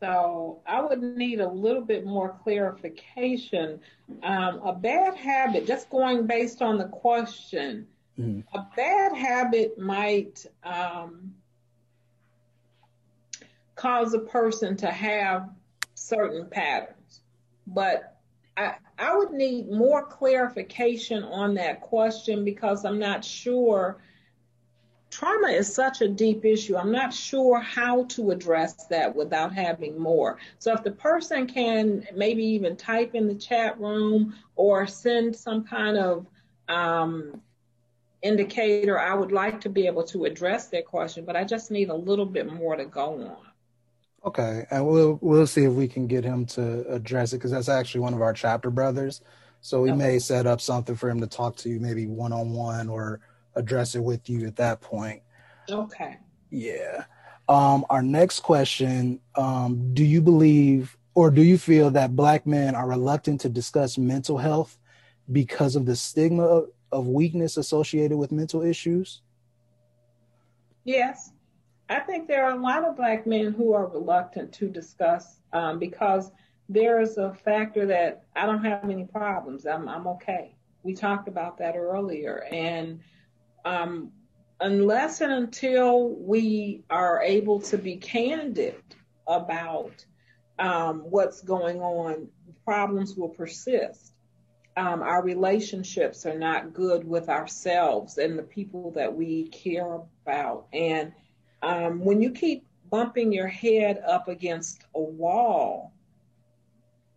So I would need a little bit more clarification. Um, a bad habit, just going based on the question, mm-hmm. a bad habit might um, cause a person to have certain patterns, but I, I would need more clarification on that question because I'm not sure trauma is such a deep issue. I'm not sure how to address that without having more. So if the person can maybe even type in the chat room or send some kind of um, indicator, I would like to be able to address that question, but I just need a little bit more to go on. Okay, and we'll we'll see if we can get him to address it because that's actually one of our chapter brothers. So we okay. may set up something for him to talk to you, maybe one on one or address it with you at that point. Okay. Yeah. Um, our next question um, Do you believe or do you feel that Black men are reluctant to discuss mental health because of the stigma of, of weakness associated with mental issues? Yes. I think there are a lot of Black men who are reluctant to discuss um, because there's a factor that I don't have any problems. I'm, I'm okay. We talked about that earlier. And um, unless and until we are able to be candid about um, what's going on, problems will persist. Um, our relationships are not good with ourselves and the people that we care about. And um, when you keep bumping your head up against a wall,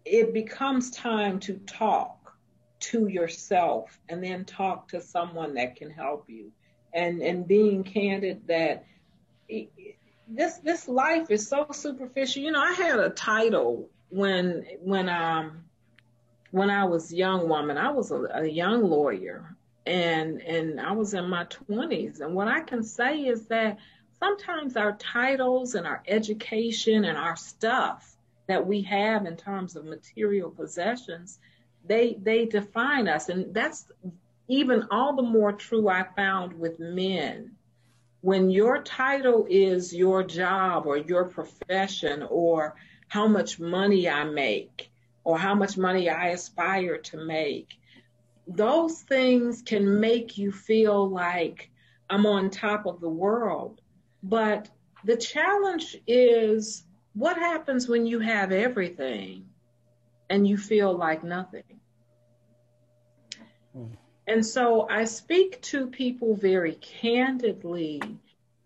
it becomes time to talk to yourself and then talk to someone that can help you. And and being candid that this this life is so superficial. You know i had a title when when um when i was a young woman. I was a, a young lawyer and and i was in my 20s and what i can say is that sometimes our titles and our education and our stuff that we have in terms of material possessions they they define us. And that's even all the more true i found with men. When your title is your job or your profession or how much money i make or how much money i aspire to make those things can make you feel like i'm on top of the world but the challenge is what happens when you have everything and you feel like nothing. Hmm. And so I speak to people very candidly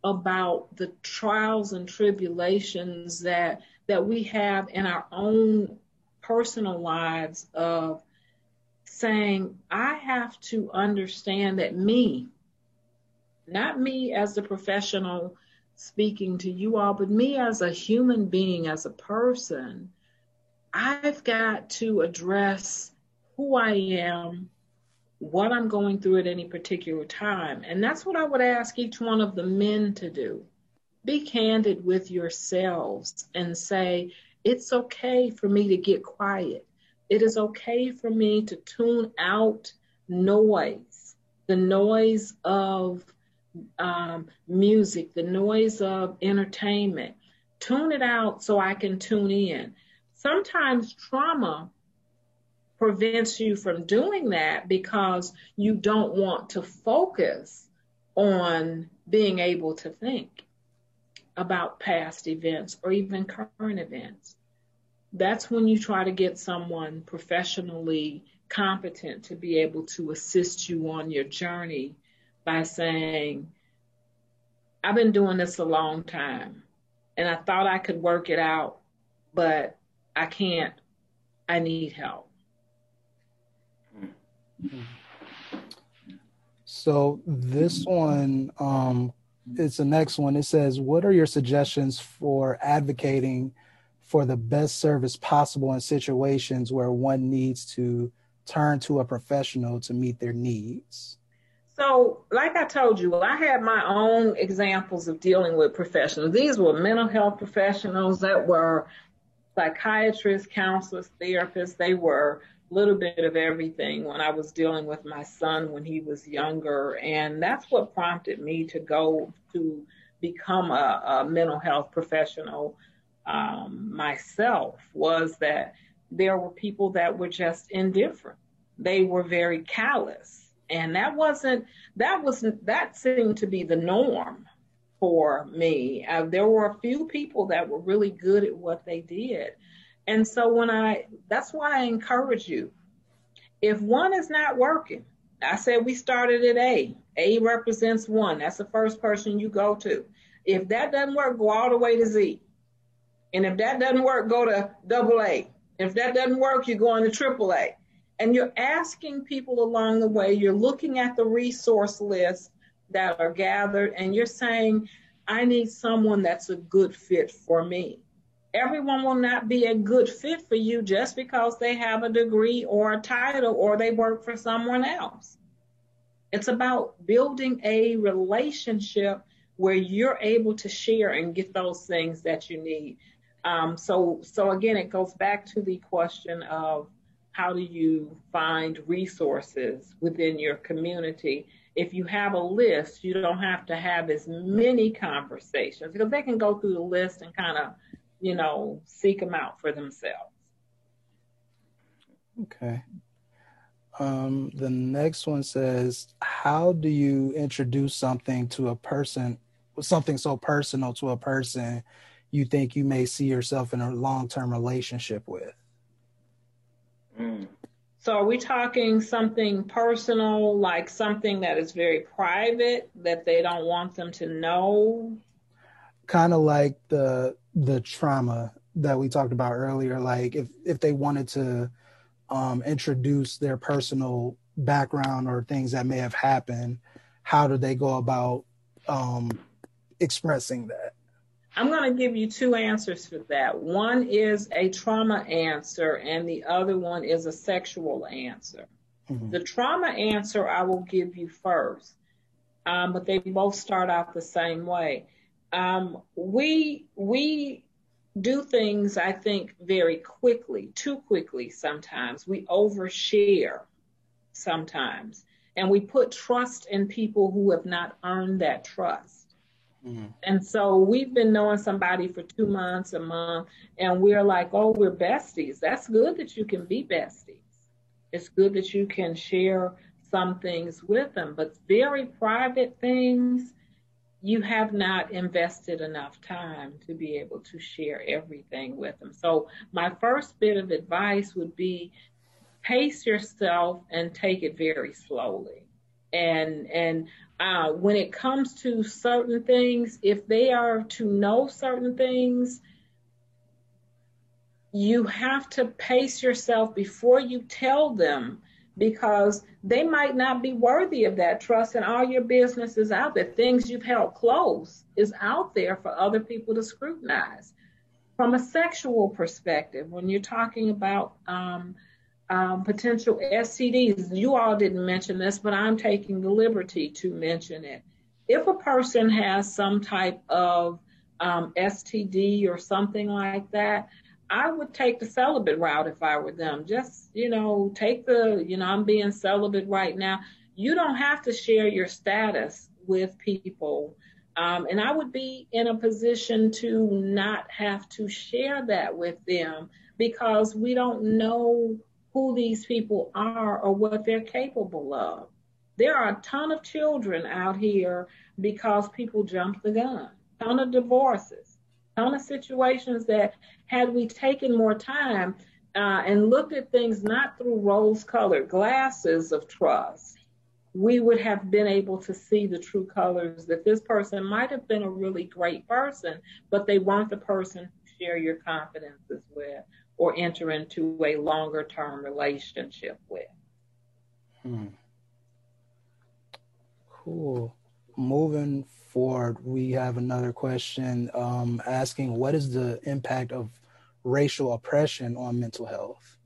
about the trials and tribulations that that we have in our own personal lives of saying I have to understand that me not me as the professional speaking to you all, but me as a human being, as a person, I've got to address who I am, what I'm going through at any particular time. And that's what I would ask each one of the men to do. Be candid with yourselves and say, it's okay for me to get quiet. It is okay for me to tune out noise, the noise of um, music, the noise of entertainment. Tune it out so I can tune in. Sometimes trauma prevents you from doing that because you don't want to focus on being able to think about past events or even current events. That's when you try to get someone professionally competent to be able to assist you on your journey by saying, I've been doing this a long time and I thought I could work it out, but I can't. I need help. So this one, um, it's the next one. It says, "What are your suggestions for advocating for the best service possible in situations where one needs to turn to a professional to meet their needs?" So, like I told you, I had my own examples of dealing with professionals. These were mental health professionals that were psychiatrists, counselors, therapists. They were a little bit of everything when I was dealing with my son when he was younger. And that's what prompted me to go to become a, a mental health professional um, myself was that there were people that were just indifferent. They were very callous. And that wasn't, that wasn't, that seemed to be the norm for me. Uh, there were a few people that were really good at what they did. And so when I, that's why I encourage you. If one is not working, I said we started at A. A represents one. That's the first person you go to. If that doesn't work, go all the way to Z. And if that doesn't work, go to double A. If that doesn't work, you go on to triple A. And you're asking people along the way, you're looking at the resource list that are gathered, and you're saying, I need someone that's a good fit for me. Everyone will not be a good fit for you just because they have a degree or a title or they work for someone else. It's about building a relationship where you're able to share and get those things that you need. Um, so, so again, it goes back to the question of how do you find resources within your community? If you have a list, you don't have to have as many conversations because they can go through the list and kind of, you know, seek them out for themselves. Okay. Um, the next one says, How do you introduce something to a person, something so personal to a person you think you may see yourself in a long term relationship with? Mm. So, are we talking something personal, like something that is very private that they don't want them to know? Kind of like the the trauma that we talked about earlier. Like if if they wanted to um, introduce their personal background or things that may have happened, how do they go about um, expressing that? I'm going to give you two answers for that. One is a trauma answer, and the other one is a sexual answer. Mm-hmm. The trauma answer I will give you first, um, but they both start out the same way. Um, we we do things, I think, very quickly, too quickly sometimes. We overshare sometimes, and we put trust in people who have not earned that trust. Mm-hmm. And so we've been knowing somebody for two months, a month, and we're like, oh, we're besties. That's good that you can be besties. It's good that you can share some things with them, but very private things, you have not invested enough time to be able to share everything with them. So my first bit of advice would be pace yourself and take it very slowly. And and uh, when it comes to certain things, if they are to know certain things, you have to pace yourself before you tell them because they might not be worthy of that trust and all your business is out there. Things you've held close is out there for other people to scrutinize. From a sexual perspective, when you're talking about um, um, potential STDs. You all didn't mention this, but I'm taking the liberty to mention it. If a person has some type of um, STD or something like that, I would take the celibate route if I were them. Just, you know, take the, you know, I'm being celibate right now. You don't have to share your status with people. Um, and I would be in a position to not have to share that with them because we don't know who these people are or what they're capable of. There are a ton of children out here because people jumped the gun, a ton of divorces, a ton of situations that had we taken more time uh, and looked at things not through rose colored glasses of trust, we would have been able to see the true colors that this person might have been a really great person, but they weren't the person to share your confidences with or enter into a longer term relationship with. Hmm. Cool. Moving forward, we have another question um, asking what is the impact of racial oppression on mental health?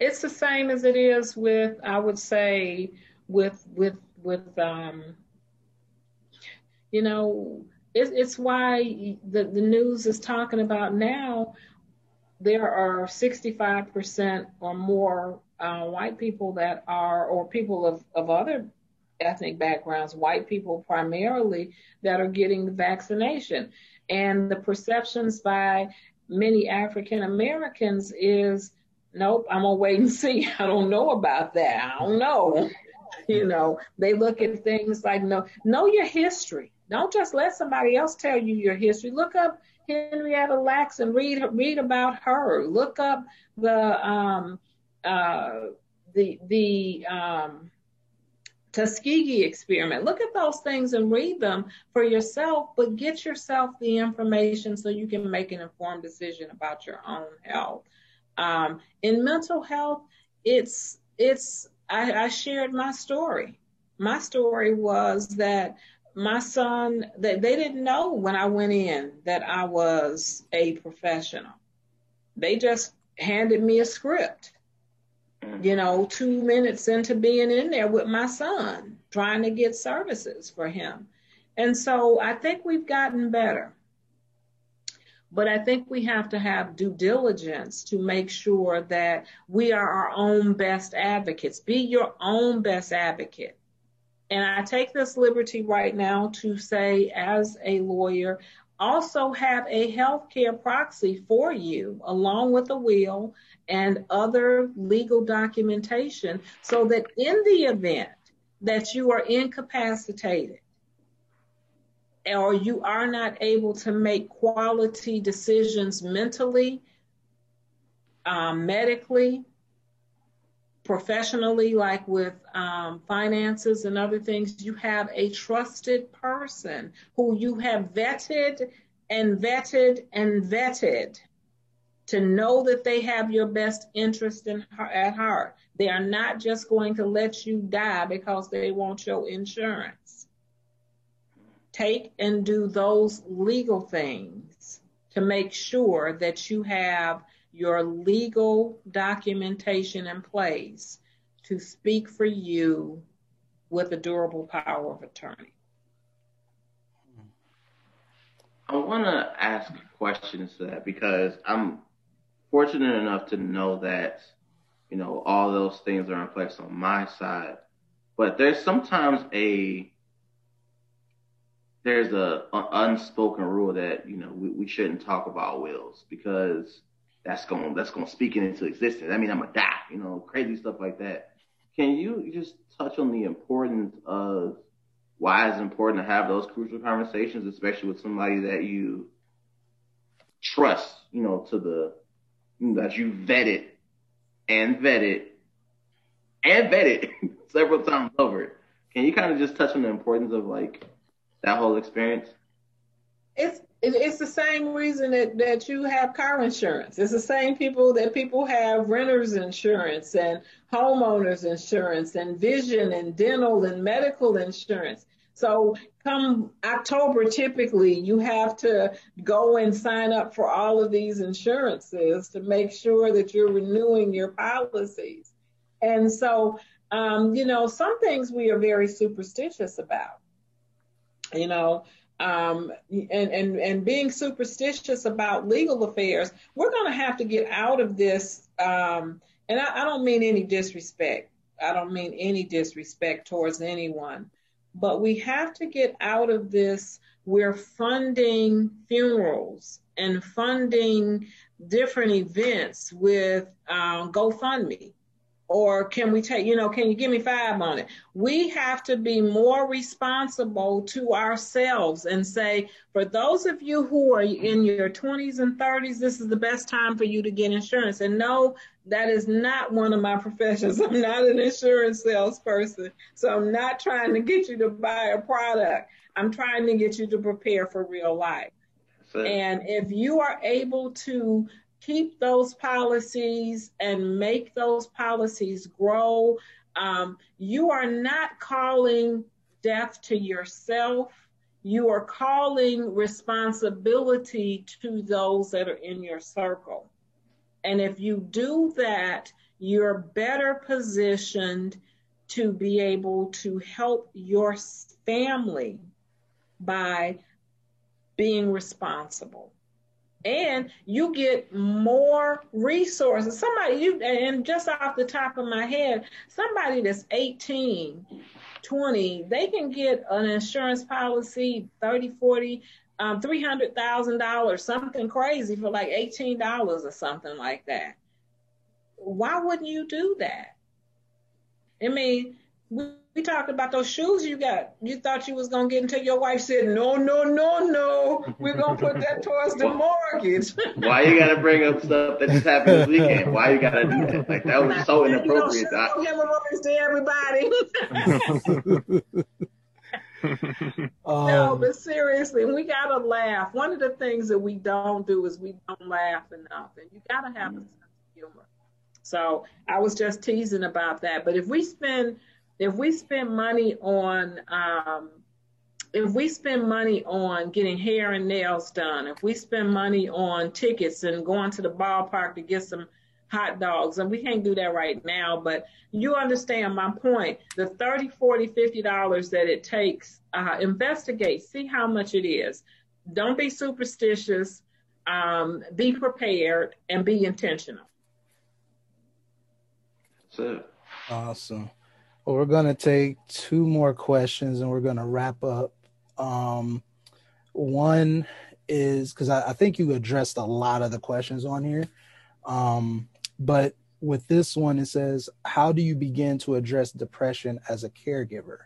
It's the same as it is with, I would say, with with with um, you know, it, it's why the, the news is talking about now there are 65% or more uh, white people that are, or people of, of other ethnic backgrounds, white people primarily, that are getting the vaccination. And the perceptions by many African Americans is, nope, I'm gonna wait and see. I don't know about that. I don't know. you know, they look at things like no, know your history. Don't just let somebody else tell you your history. Look up Henrietta Lacks and read read about her. Look up the um, uh, the the um, Tuskegee experiment. Look at those things and read them for yourself, but get yourself the information so you can make an informed decision about your own health. Um, in mental health, it's it's I, I shared my story. My story was that my son they, they didn't know when I went in that I was a professional. They just handed me a script. You know, two minutes into being in there with my son, trying to get services for him. And so I think we've gotten better. But I think we have to have due diligence to make sure that we are our own best advocates. Be your own best advocate. And I take this liberty right now to say, as a lawyer, also have a healthcare proxy for you, along with a will and other legal documentation, so that in the event that you are incapacitated or you are not able to make quality decisions mentally, um, medically, professionally, like with um, finances and other things, you have a trusted person who you have vetted and vetted and vetted to know that they have your best interest in, at heart. They are not just going to let you die because they want your insurance. Take and do those legal things to make sure that you have your legal documentation in place to speak for you with a durable power of attorney. I want to ask questions to that because I'm fortunate enough to know that, you know, all those things are in place on my side. But there's sometimes a there's a, a unspoken rule that you know we, we shouldn't talk about wills because that's going that's going to speak it into existence. I mean, I'm gonna die, you know, crazy stuff like that. Can you just touch on the importance of why it's important to have those crucial conversations, especially with somebody that you trust, you know, to the that you vetted and vetted and vetted several times over. Can you kind of just touch on the importance of like that whole experience? It's it's the same reason that, that you have car insurance. It's the same people that people have renters insurance and homeowners insurance and vision and dental and medical insurance. So come October, typically you have to go and sign up for all of these insurances to make sure that you're renewing your policies. And so, um, you know, some things we are very superstitious about. You know, um, and, and, and being superstitious about legal affairs, we're going to have to get out of this. Um, and I, I don't mean any disrespect. I don't mean any disrespect towards anyone, but we have to get out of this. We're funding funerals and funding different events with um, GoFundMe or can we take, you know, can you give me five on it? We have to be more responsible to ourselves and say, for those of you who are in your 20s and 30s, this is the best time for you to get insurance. And no, that is not one of my professions. I'm not an insurance salesperson. So I'm not trying to get you to buy a product. I'm trying to get you to prepare for real life. And if you are able to keep those policies and make those policies grow. Um, you are not calling death to yourself. You are calling responsibility to those that are in your circle. And if you do that, you're better positioned to be able to help your family by being responsible. And you get more resources. Somebody, you, and just off the top of my head, somebody that's 18, 20, they can get an insurance policy, 30, 40, um, $300,000, something crazy for like $18 or something like that. Why wouldn't you do that? I mean, we, we talked about those shoes you got. You thought you was gonna get until your wife said, "No, no, no, no. We're gonna put that towards the mortgage." Why you gotta bring up stuff that just happened this weekend? Why you gotta do that? Like that was so inappropriate. You know, to everybody. um, no, but seriously, we gotta laugh. One of the things that we don't do is we don't laugh enough, and you gotta have a sense of humor. So I was just teasing about that. But if we spend if we spend money on um, if we spend money on getting hair and nails done, if we spend money on tickets and going to the ballpark to get some hot dogs, and we can't do that right now, but you understand my point. The 30, 40, 50 dollars that it takes, uh, investigate, see how much it is. Don't be superstitious. Um, be prepared and be intentional. That's it. awesome. We're going to take two more questions and we're going to wrap up. Um, one is because I, I, think you addressed a lot of the questions on here. Um, but with this one, it says, How do you begin to address depression as a caregiver?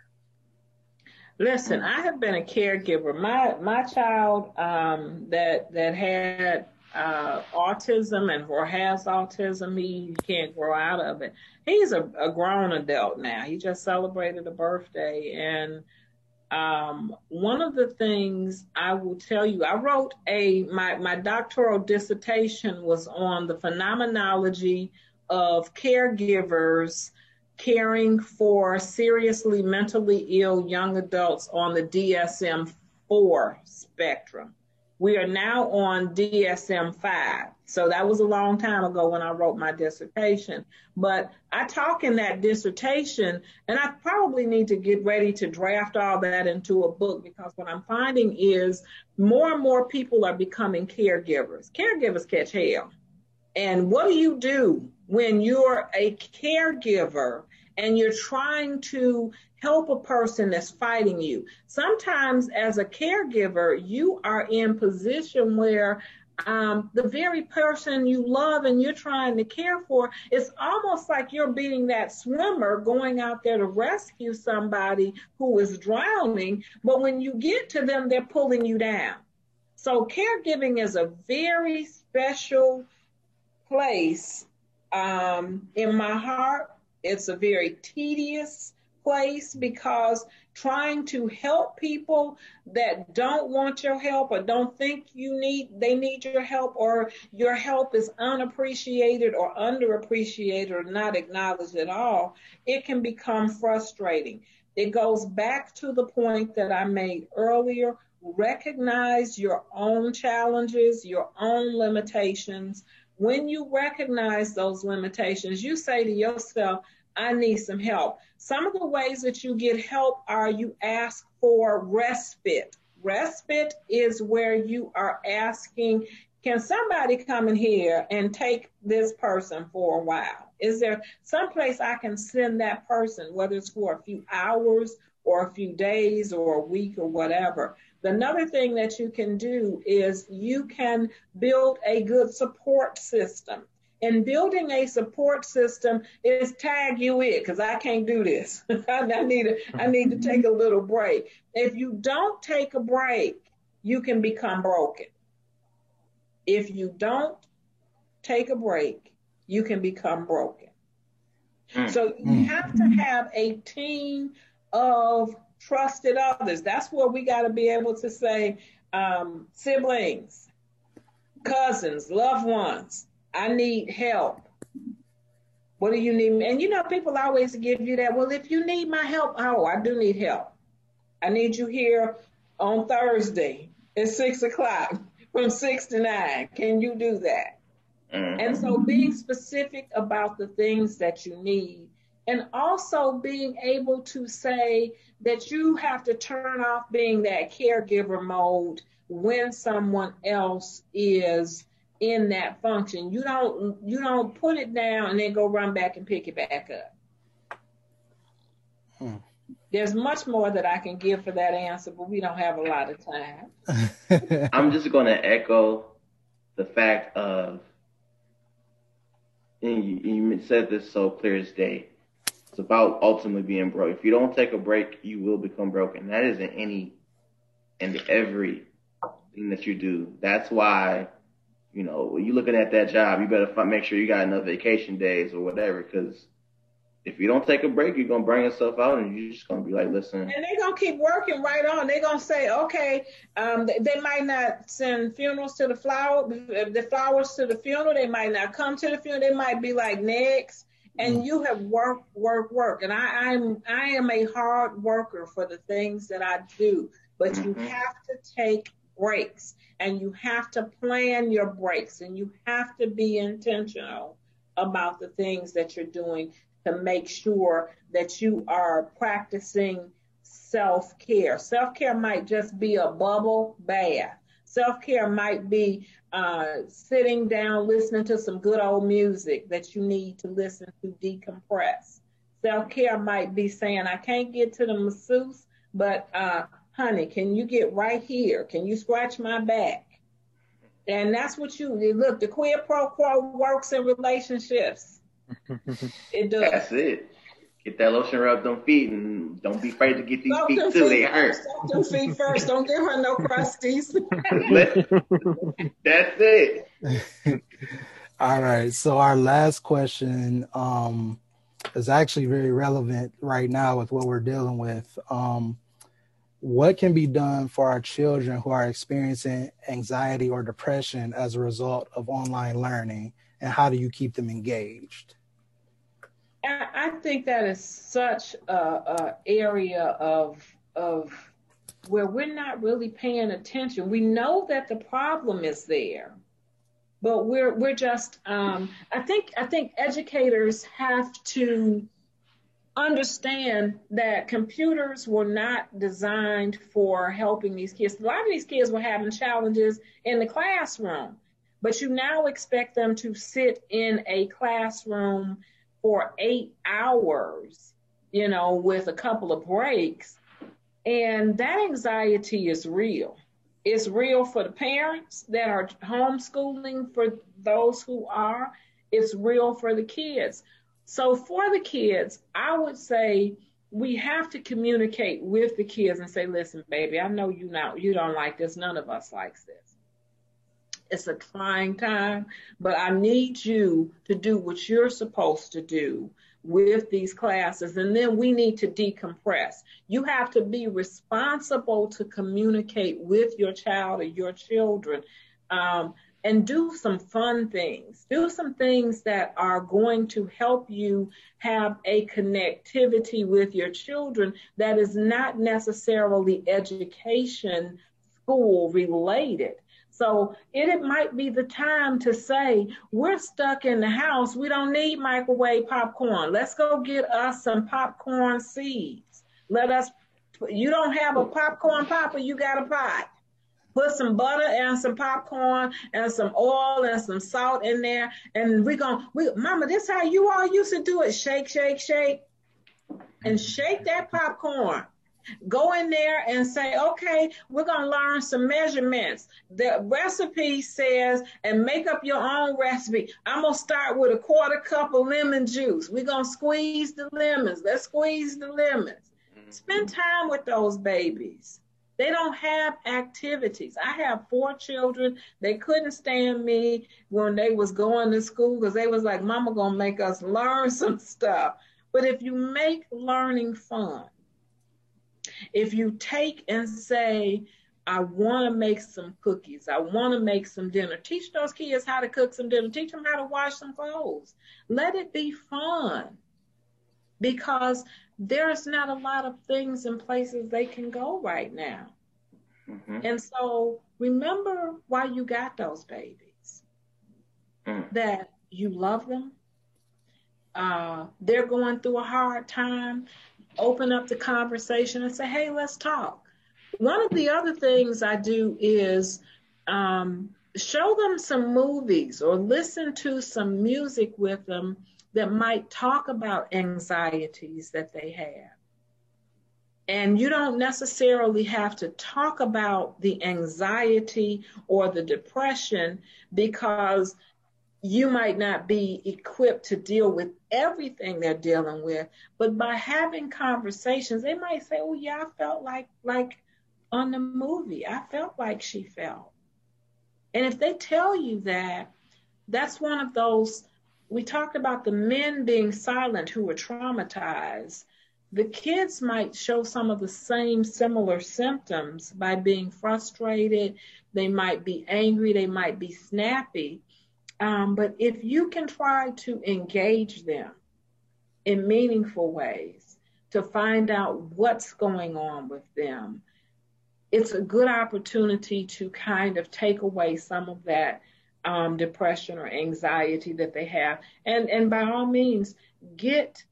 Listen, I have been a caregiver. My my child um, that that had uh, autism and or has autism, he can't grow out of it. He's a, a grown adult now. He just celebrated a birthday. And um, one of the things I will tell you, I wrote a, my, my doctoral dissertation was on the phenomenology of caregivers caring for seriously mentally ill young adults on the DSM 4 spectrum. We are now on DSM 5. So that was a long time ago when I wrote my dissertation. But I talk in that dissertation, and I probably need to get ready to draft all that into a book because what I'm finding is more and more people are becoming caregivers. Caregivers catch hell. And what do you do when you're a caregiver and you're trying to help a person that's fighting you. Sometimes as a caregiver, you are in position where um, the very person you love and you're trying to care for, it's almost like you're being that swimmer going out there to rescue somebody who is drowning. But when you get to them, they're pulling you down. So caregiving is a very special place um, in my heart. It's a very tedious place because trying to help people that don't want your help or don't think you need they need your help or your help is unappreciated or underappreciated or not acknowledged at all it can become frustrating. It goes back to the point that I made earlier. Recognize your own challenges your own limitations when you recognize those limitations you say to yourself I need some help. Some of the ways that you get help are you ask for respite. Respite is where you are asking, can somebody come in here and take this person for a while? Is there someplace I can send that person, whether it's for a few hours or a few days or a week or whatever? Another thing that you can do is you can build a good support system and building a support system is tag you in because I can't do this. I need a, I need to take a little break. If you don't take a break, you can become broken. If you don't take a break, you can become broken. Hmm. So you have to have a team of trusted others. That's where we got to be able to say um, siblings, cousins, loved ones I need help. What do you need? And you know, people always give you that. Well, if you need my help, oh, I do need help. I need you here on Thursday at six o'clock from six to nine. Can you do that? Mm-hmm. And so being specific about the things that you need and also being able to say that you have to turn off being that caregiver mode when someone else is in that function. You don't you don't put it down and then go run back and pick it back up. Hmm. There's much more that I can give for that answer, but we don't have a lot of time. I'm just going to echo the fact of, and you, you said this so clear as day. It's about ultimately being broke. If you don't take a break, you will become broken. That is in any and every thing that you do. That's why, you know, when you're looking at that job, you better make sure you got enough vacation days or whatever, because if you don't take a break, you're gonna bring yourself out, and you're just gonna be like, listen. And they're gonna keep working right on. They're gonna say, okay, um, they, they, might not send funerals to the flower, the flowers to the funeral. They might not come to the funeral. They might be like next. And mm-hmm. you have work, work, work. And I, I'm, I am a hard worker for the things that I do. But mm-hmm. you have to take breaks, and you have to plan your breaks, and you have to be intentional about the things that you're doing to make sure that you are practicing self care. Self care might just be a bubble bath. Self care might be uh, sitting down listening to some good old music that you need to listen to decompress. Self care might be saying, I can't get to the masseuse, but uh, honey, can you get right here? Can you scratch my back? And that's what you look, the quid pro quo works in relationships. It does. That's it. Get that lotion rubbed on feet and don't be afraid to get these feet too. Feet they hurt. Soak them feet first. Don't give her no crusties. That's it. All right. So our last question um, is actually very relevant right now with what we're dealing with. Um, what can be done for our children who are experiencing anxiety or depression as a result of online learning, and how do you keep them engaged? I think that is such a, a area of of where we're not really paying attention. We know that the problem is there, but we're we're just. Um, I think I think educators have to understand that computers were not designed for helping these kids. A lot of these kids were having challenges in the classroom, but you now expect them to sit in a classroom for eight hours, you know, with a couple of breaks. And that anxiety is real. It's real for the parents that are homeschooling, for those who are. It's real for the kids. So for the kids, I would say we have to communicate with the kids and say, listen, baby, I know you now you don't like this. None of us likes this. It's a trying time, but I need you to do what you're supposed to do with these classes. And then we need to decompress. You have to be responsible to communicate with your child or your children. Um, and do some fun things. Do some things that are going to help you have a connectivity with your children that is not necessarily education school related. So it might be the time to say, we're stuck in the house. We don't need microwave popcorn. Let's go get us some popcorn seeds. Let us, you don't have a popcorn popper, you got a pot. Put some butter and some popcorn and some oil and some salt in there. And we're going, we, mama, this how you all used to do it. Shake, shake, shake. And shake that popcorn Go in there and say, okay, we're going to learn some measurements. The recipe says, and make up your own recipe. I'm going to start with a quarter cup of lemon juice. We're going to squeeze the lemons. Let's squeeze the lemons. Mm-hmm. Spend time with those babies. They don't have activities. I have four children. They couldn't stand me when they was going to school because they was like, Mama gonna make us learn some stuff. But if you make learning fun, if you take and say, I want to make some cookies. I want to make some dinner. Teach those kids how to cook some dinner. Teach them how to wash some clothes. Let it be fun because there's not a lot of things and places they can go right now. Mm-hmm. And so remember why you got those babies. Mm. That you love them. Uh, they're going through a hard time open up the conversation and say, hey, let's talk. one of the other things I do is um, show them some movies or listen to some music with them that might talk about anxieties that they have. And you don't necessarily have to talk about the anxiety or the depression because you might not be equipped to deal with everything they're dealing with. But by having conversations, they might say, Oh yeah, I felt like like on the movie. I felt like she felt. And if they tell you that, that's one of those we talked about the men being silent who were traumatized the kids might show some of the same similar symptoms by being frustrated. They might be angry. They might be snappy. Um, but if you can try to engage them in meaningful ways to find out what's going on with them, it's a good opportunity to kind of take away some of that um, depression or anxiety that they have. And, and by all means, get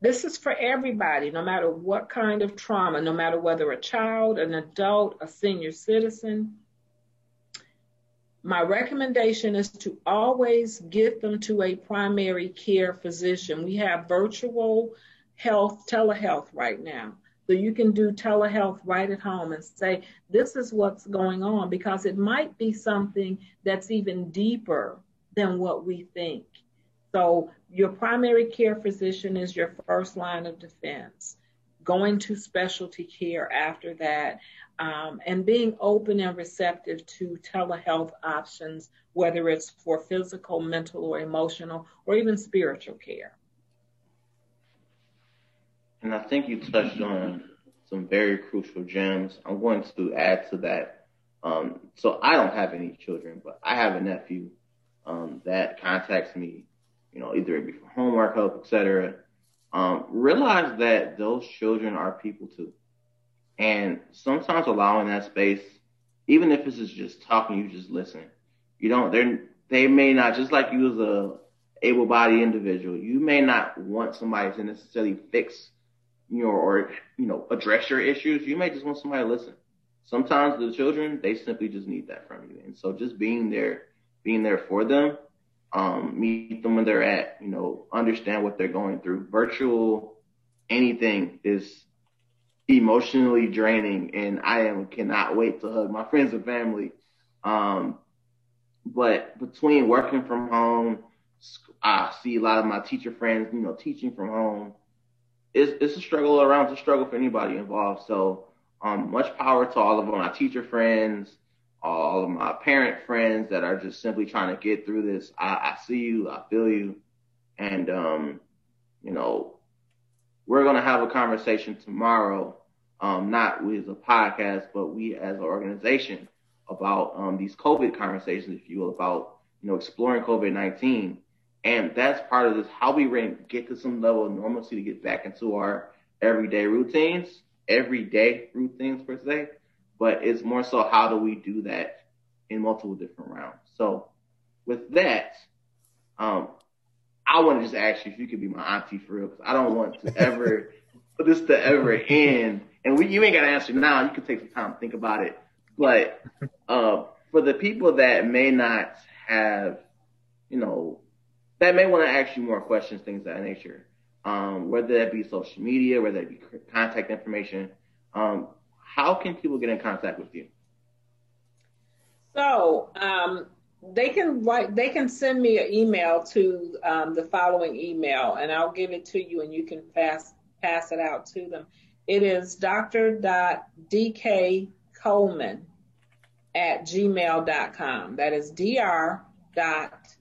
this is for everybody, no matter what kind of trauma, no matter whether a child, an adult, a senior citizen. My recommendation is to always get them to a primary care physician. We have virtual health, telehealth right now. So you can do telehealth right at home and say, this is what's going on, because it might be something that's even deeper than what we think. So your primary care physician is your first line of defense. Going to specialty care after that, um, and being open and receptive to telehealth options, whether it's for physical, mental, or emotional, or even spiritual care. And I think you touched on some very crucial gems. I'm going to add to that. Um, so I don't have any children, but I have a nephew um, that contacts me you know, either it be for homework help, etc. Um, realize that those children are people too. And sometimes allowing that space, even if is just talking, you just listen. You don't, they they may not, just like you as a able bodied individual, you may not want somebody to necessarily fix your, or, you know, address your issues. You may just want somebody to listen. Sometimes the children, they simply just need that from you. And so just being there, being there for them um, meet them when they're at, you know, understand what they're going through. Virtual anything is emotionally draining and I am cannot wait to hug my friends and family. Um, but between working from home, I see a lot of my teacher friends, you know, teaching from home. It's, it's a struggle around, it's a struggle for anybody involved. So, um, much power to all of my teacher friends, all of my parent friends that are just simply trying to get through this. I, I see you, I feel you. And, um, you know, we're going to have a conversation tomorrow, um, not with a podcast, but we as an organization about, um, these COVID conversations, if you will, about, you know, exploring COVID-19. And that's part of this, how we get to some level of normalcy to get back into our everyday routines, everyday routines per se but it's more so how do we do that in multiple different rounds. So with that, um, I want to just ask you if you could be my auntie for real, because I don't want to ever for this to ever end. And we, you ain't got to answer now. You can take some time to think about it. But uh, for the people that may not have, you know, that may want to ask you more questions, things of that nature, um, whether that be social media, whether that be contact information, um, how can people get in contact with you? So um, they can write, they can send me an email to um, the following email, and I'll give it to you, and you can pass pass it out to them. It is dr.dk Coleman at gmail.com. That is dr. dot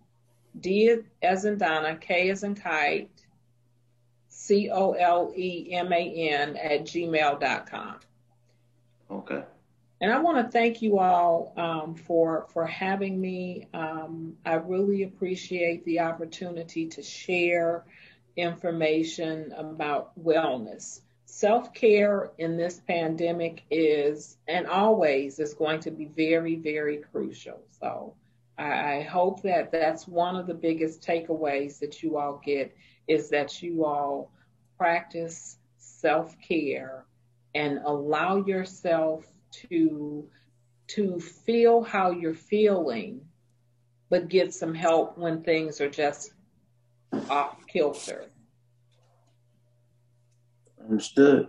D as in Donna, K as in kite, C O L E M A N at gmail.com. Okay. And I want to thank you all um, for for having me. Um, I really appreciate the opportunity to share information about wellness. Self care in this pandemic is and always is going to be very very crucial. So I, I hope that that's one of the biggest takeaways that you all get is that you all practice self care and allow yourself to to feel how you're feeling, but get some help when things are just off kilter. Understood.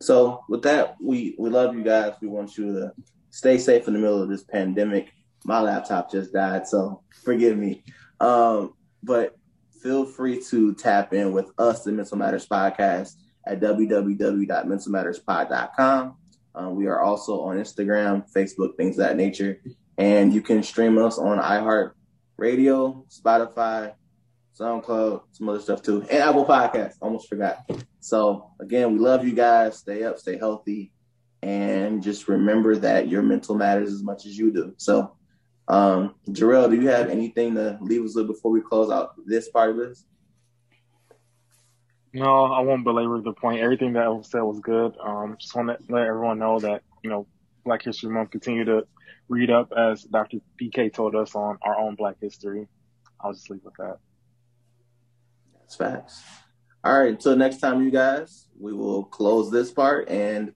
So with that, we we love you guys. We want you to stay safe in the middle of this pandemic. My laptop just died, so forgive me. Um, but feel free to tap in with us, the Mental Matters Podcast, at www.mentalmatterspod.com. Um, we are also on Instagram, Facebook, things of that nature. And you can stream us on iHeart Radio, Spotify, SoundCloud, some other stuff too, and Apple Podcasts. Almost forgot. So again, we love you guys. Stay up, stay healthy, and just remember that your mental matters as much as you do. So, um, Jarrell, do you have anything to leave us with before we close out this part of this? No, I won't belabor the point. Everything that was said was good. Um, just want to let everyone know that you know Black History Month continue to read up as Dr. DK told us on our own Black history. I'll just leave with that. That's facts. All right. Until next time, you guys, we will close this part and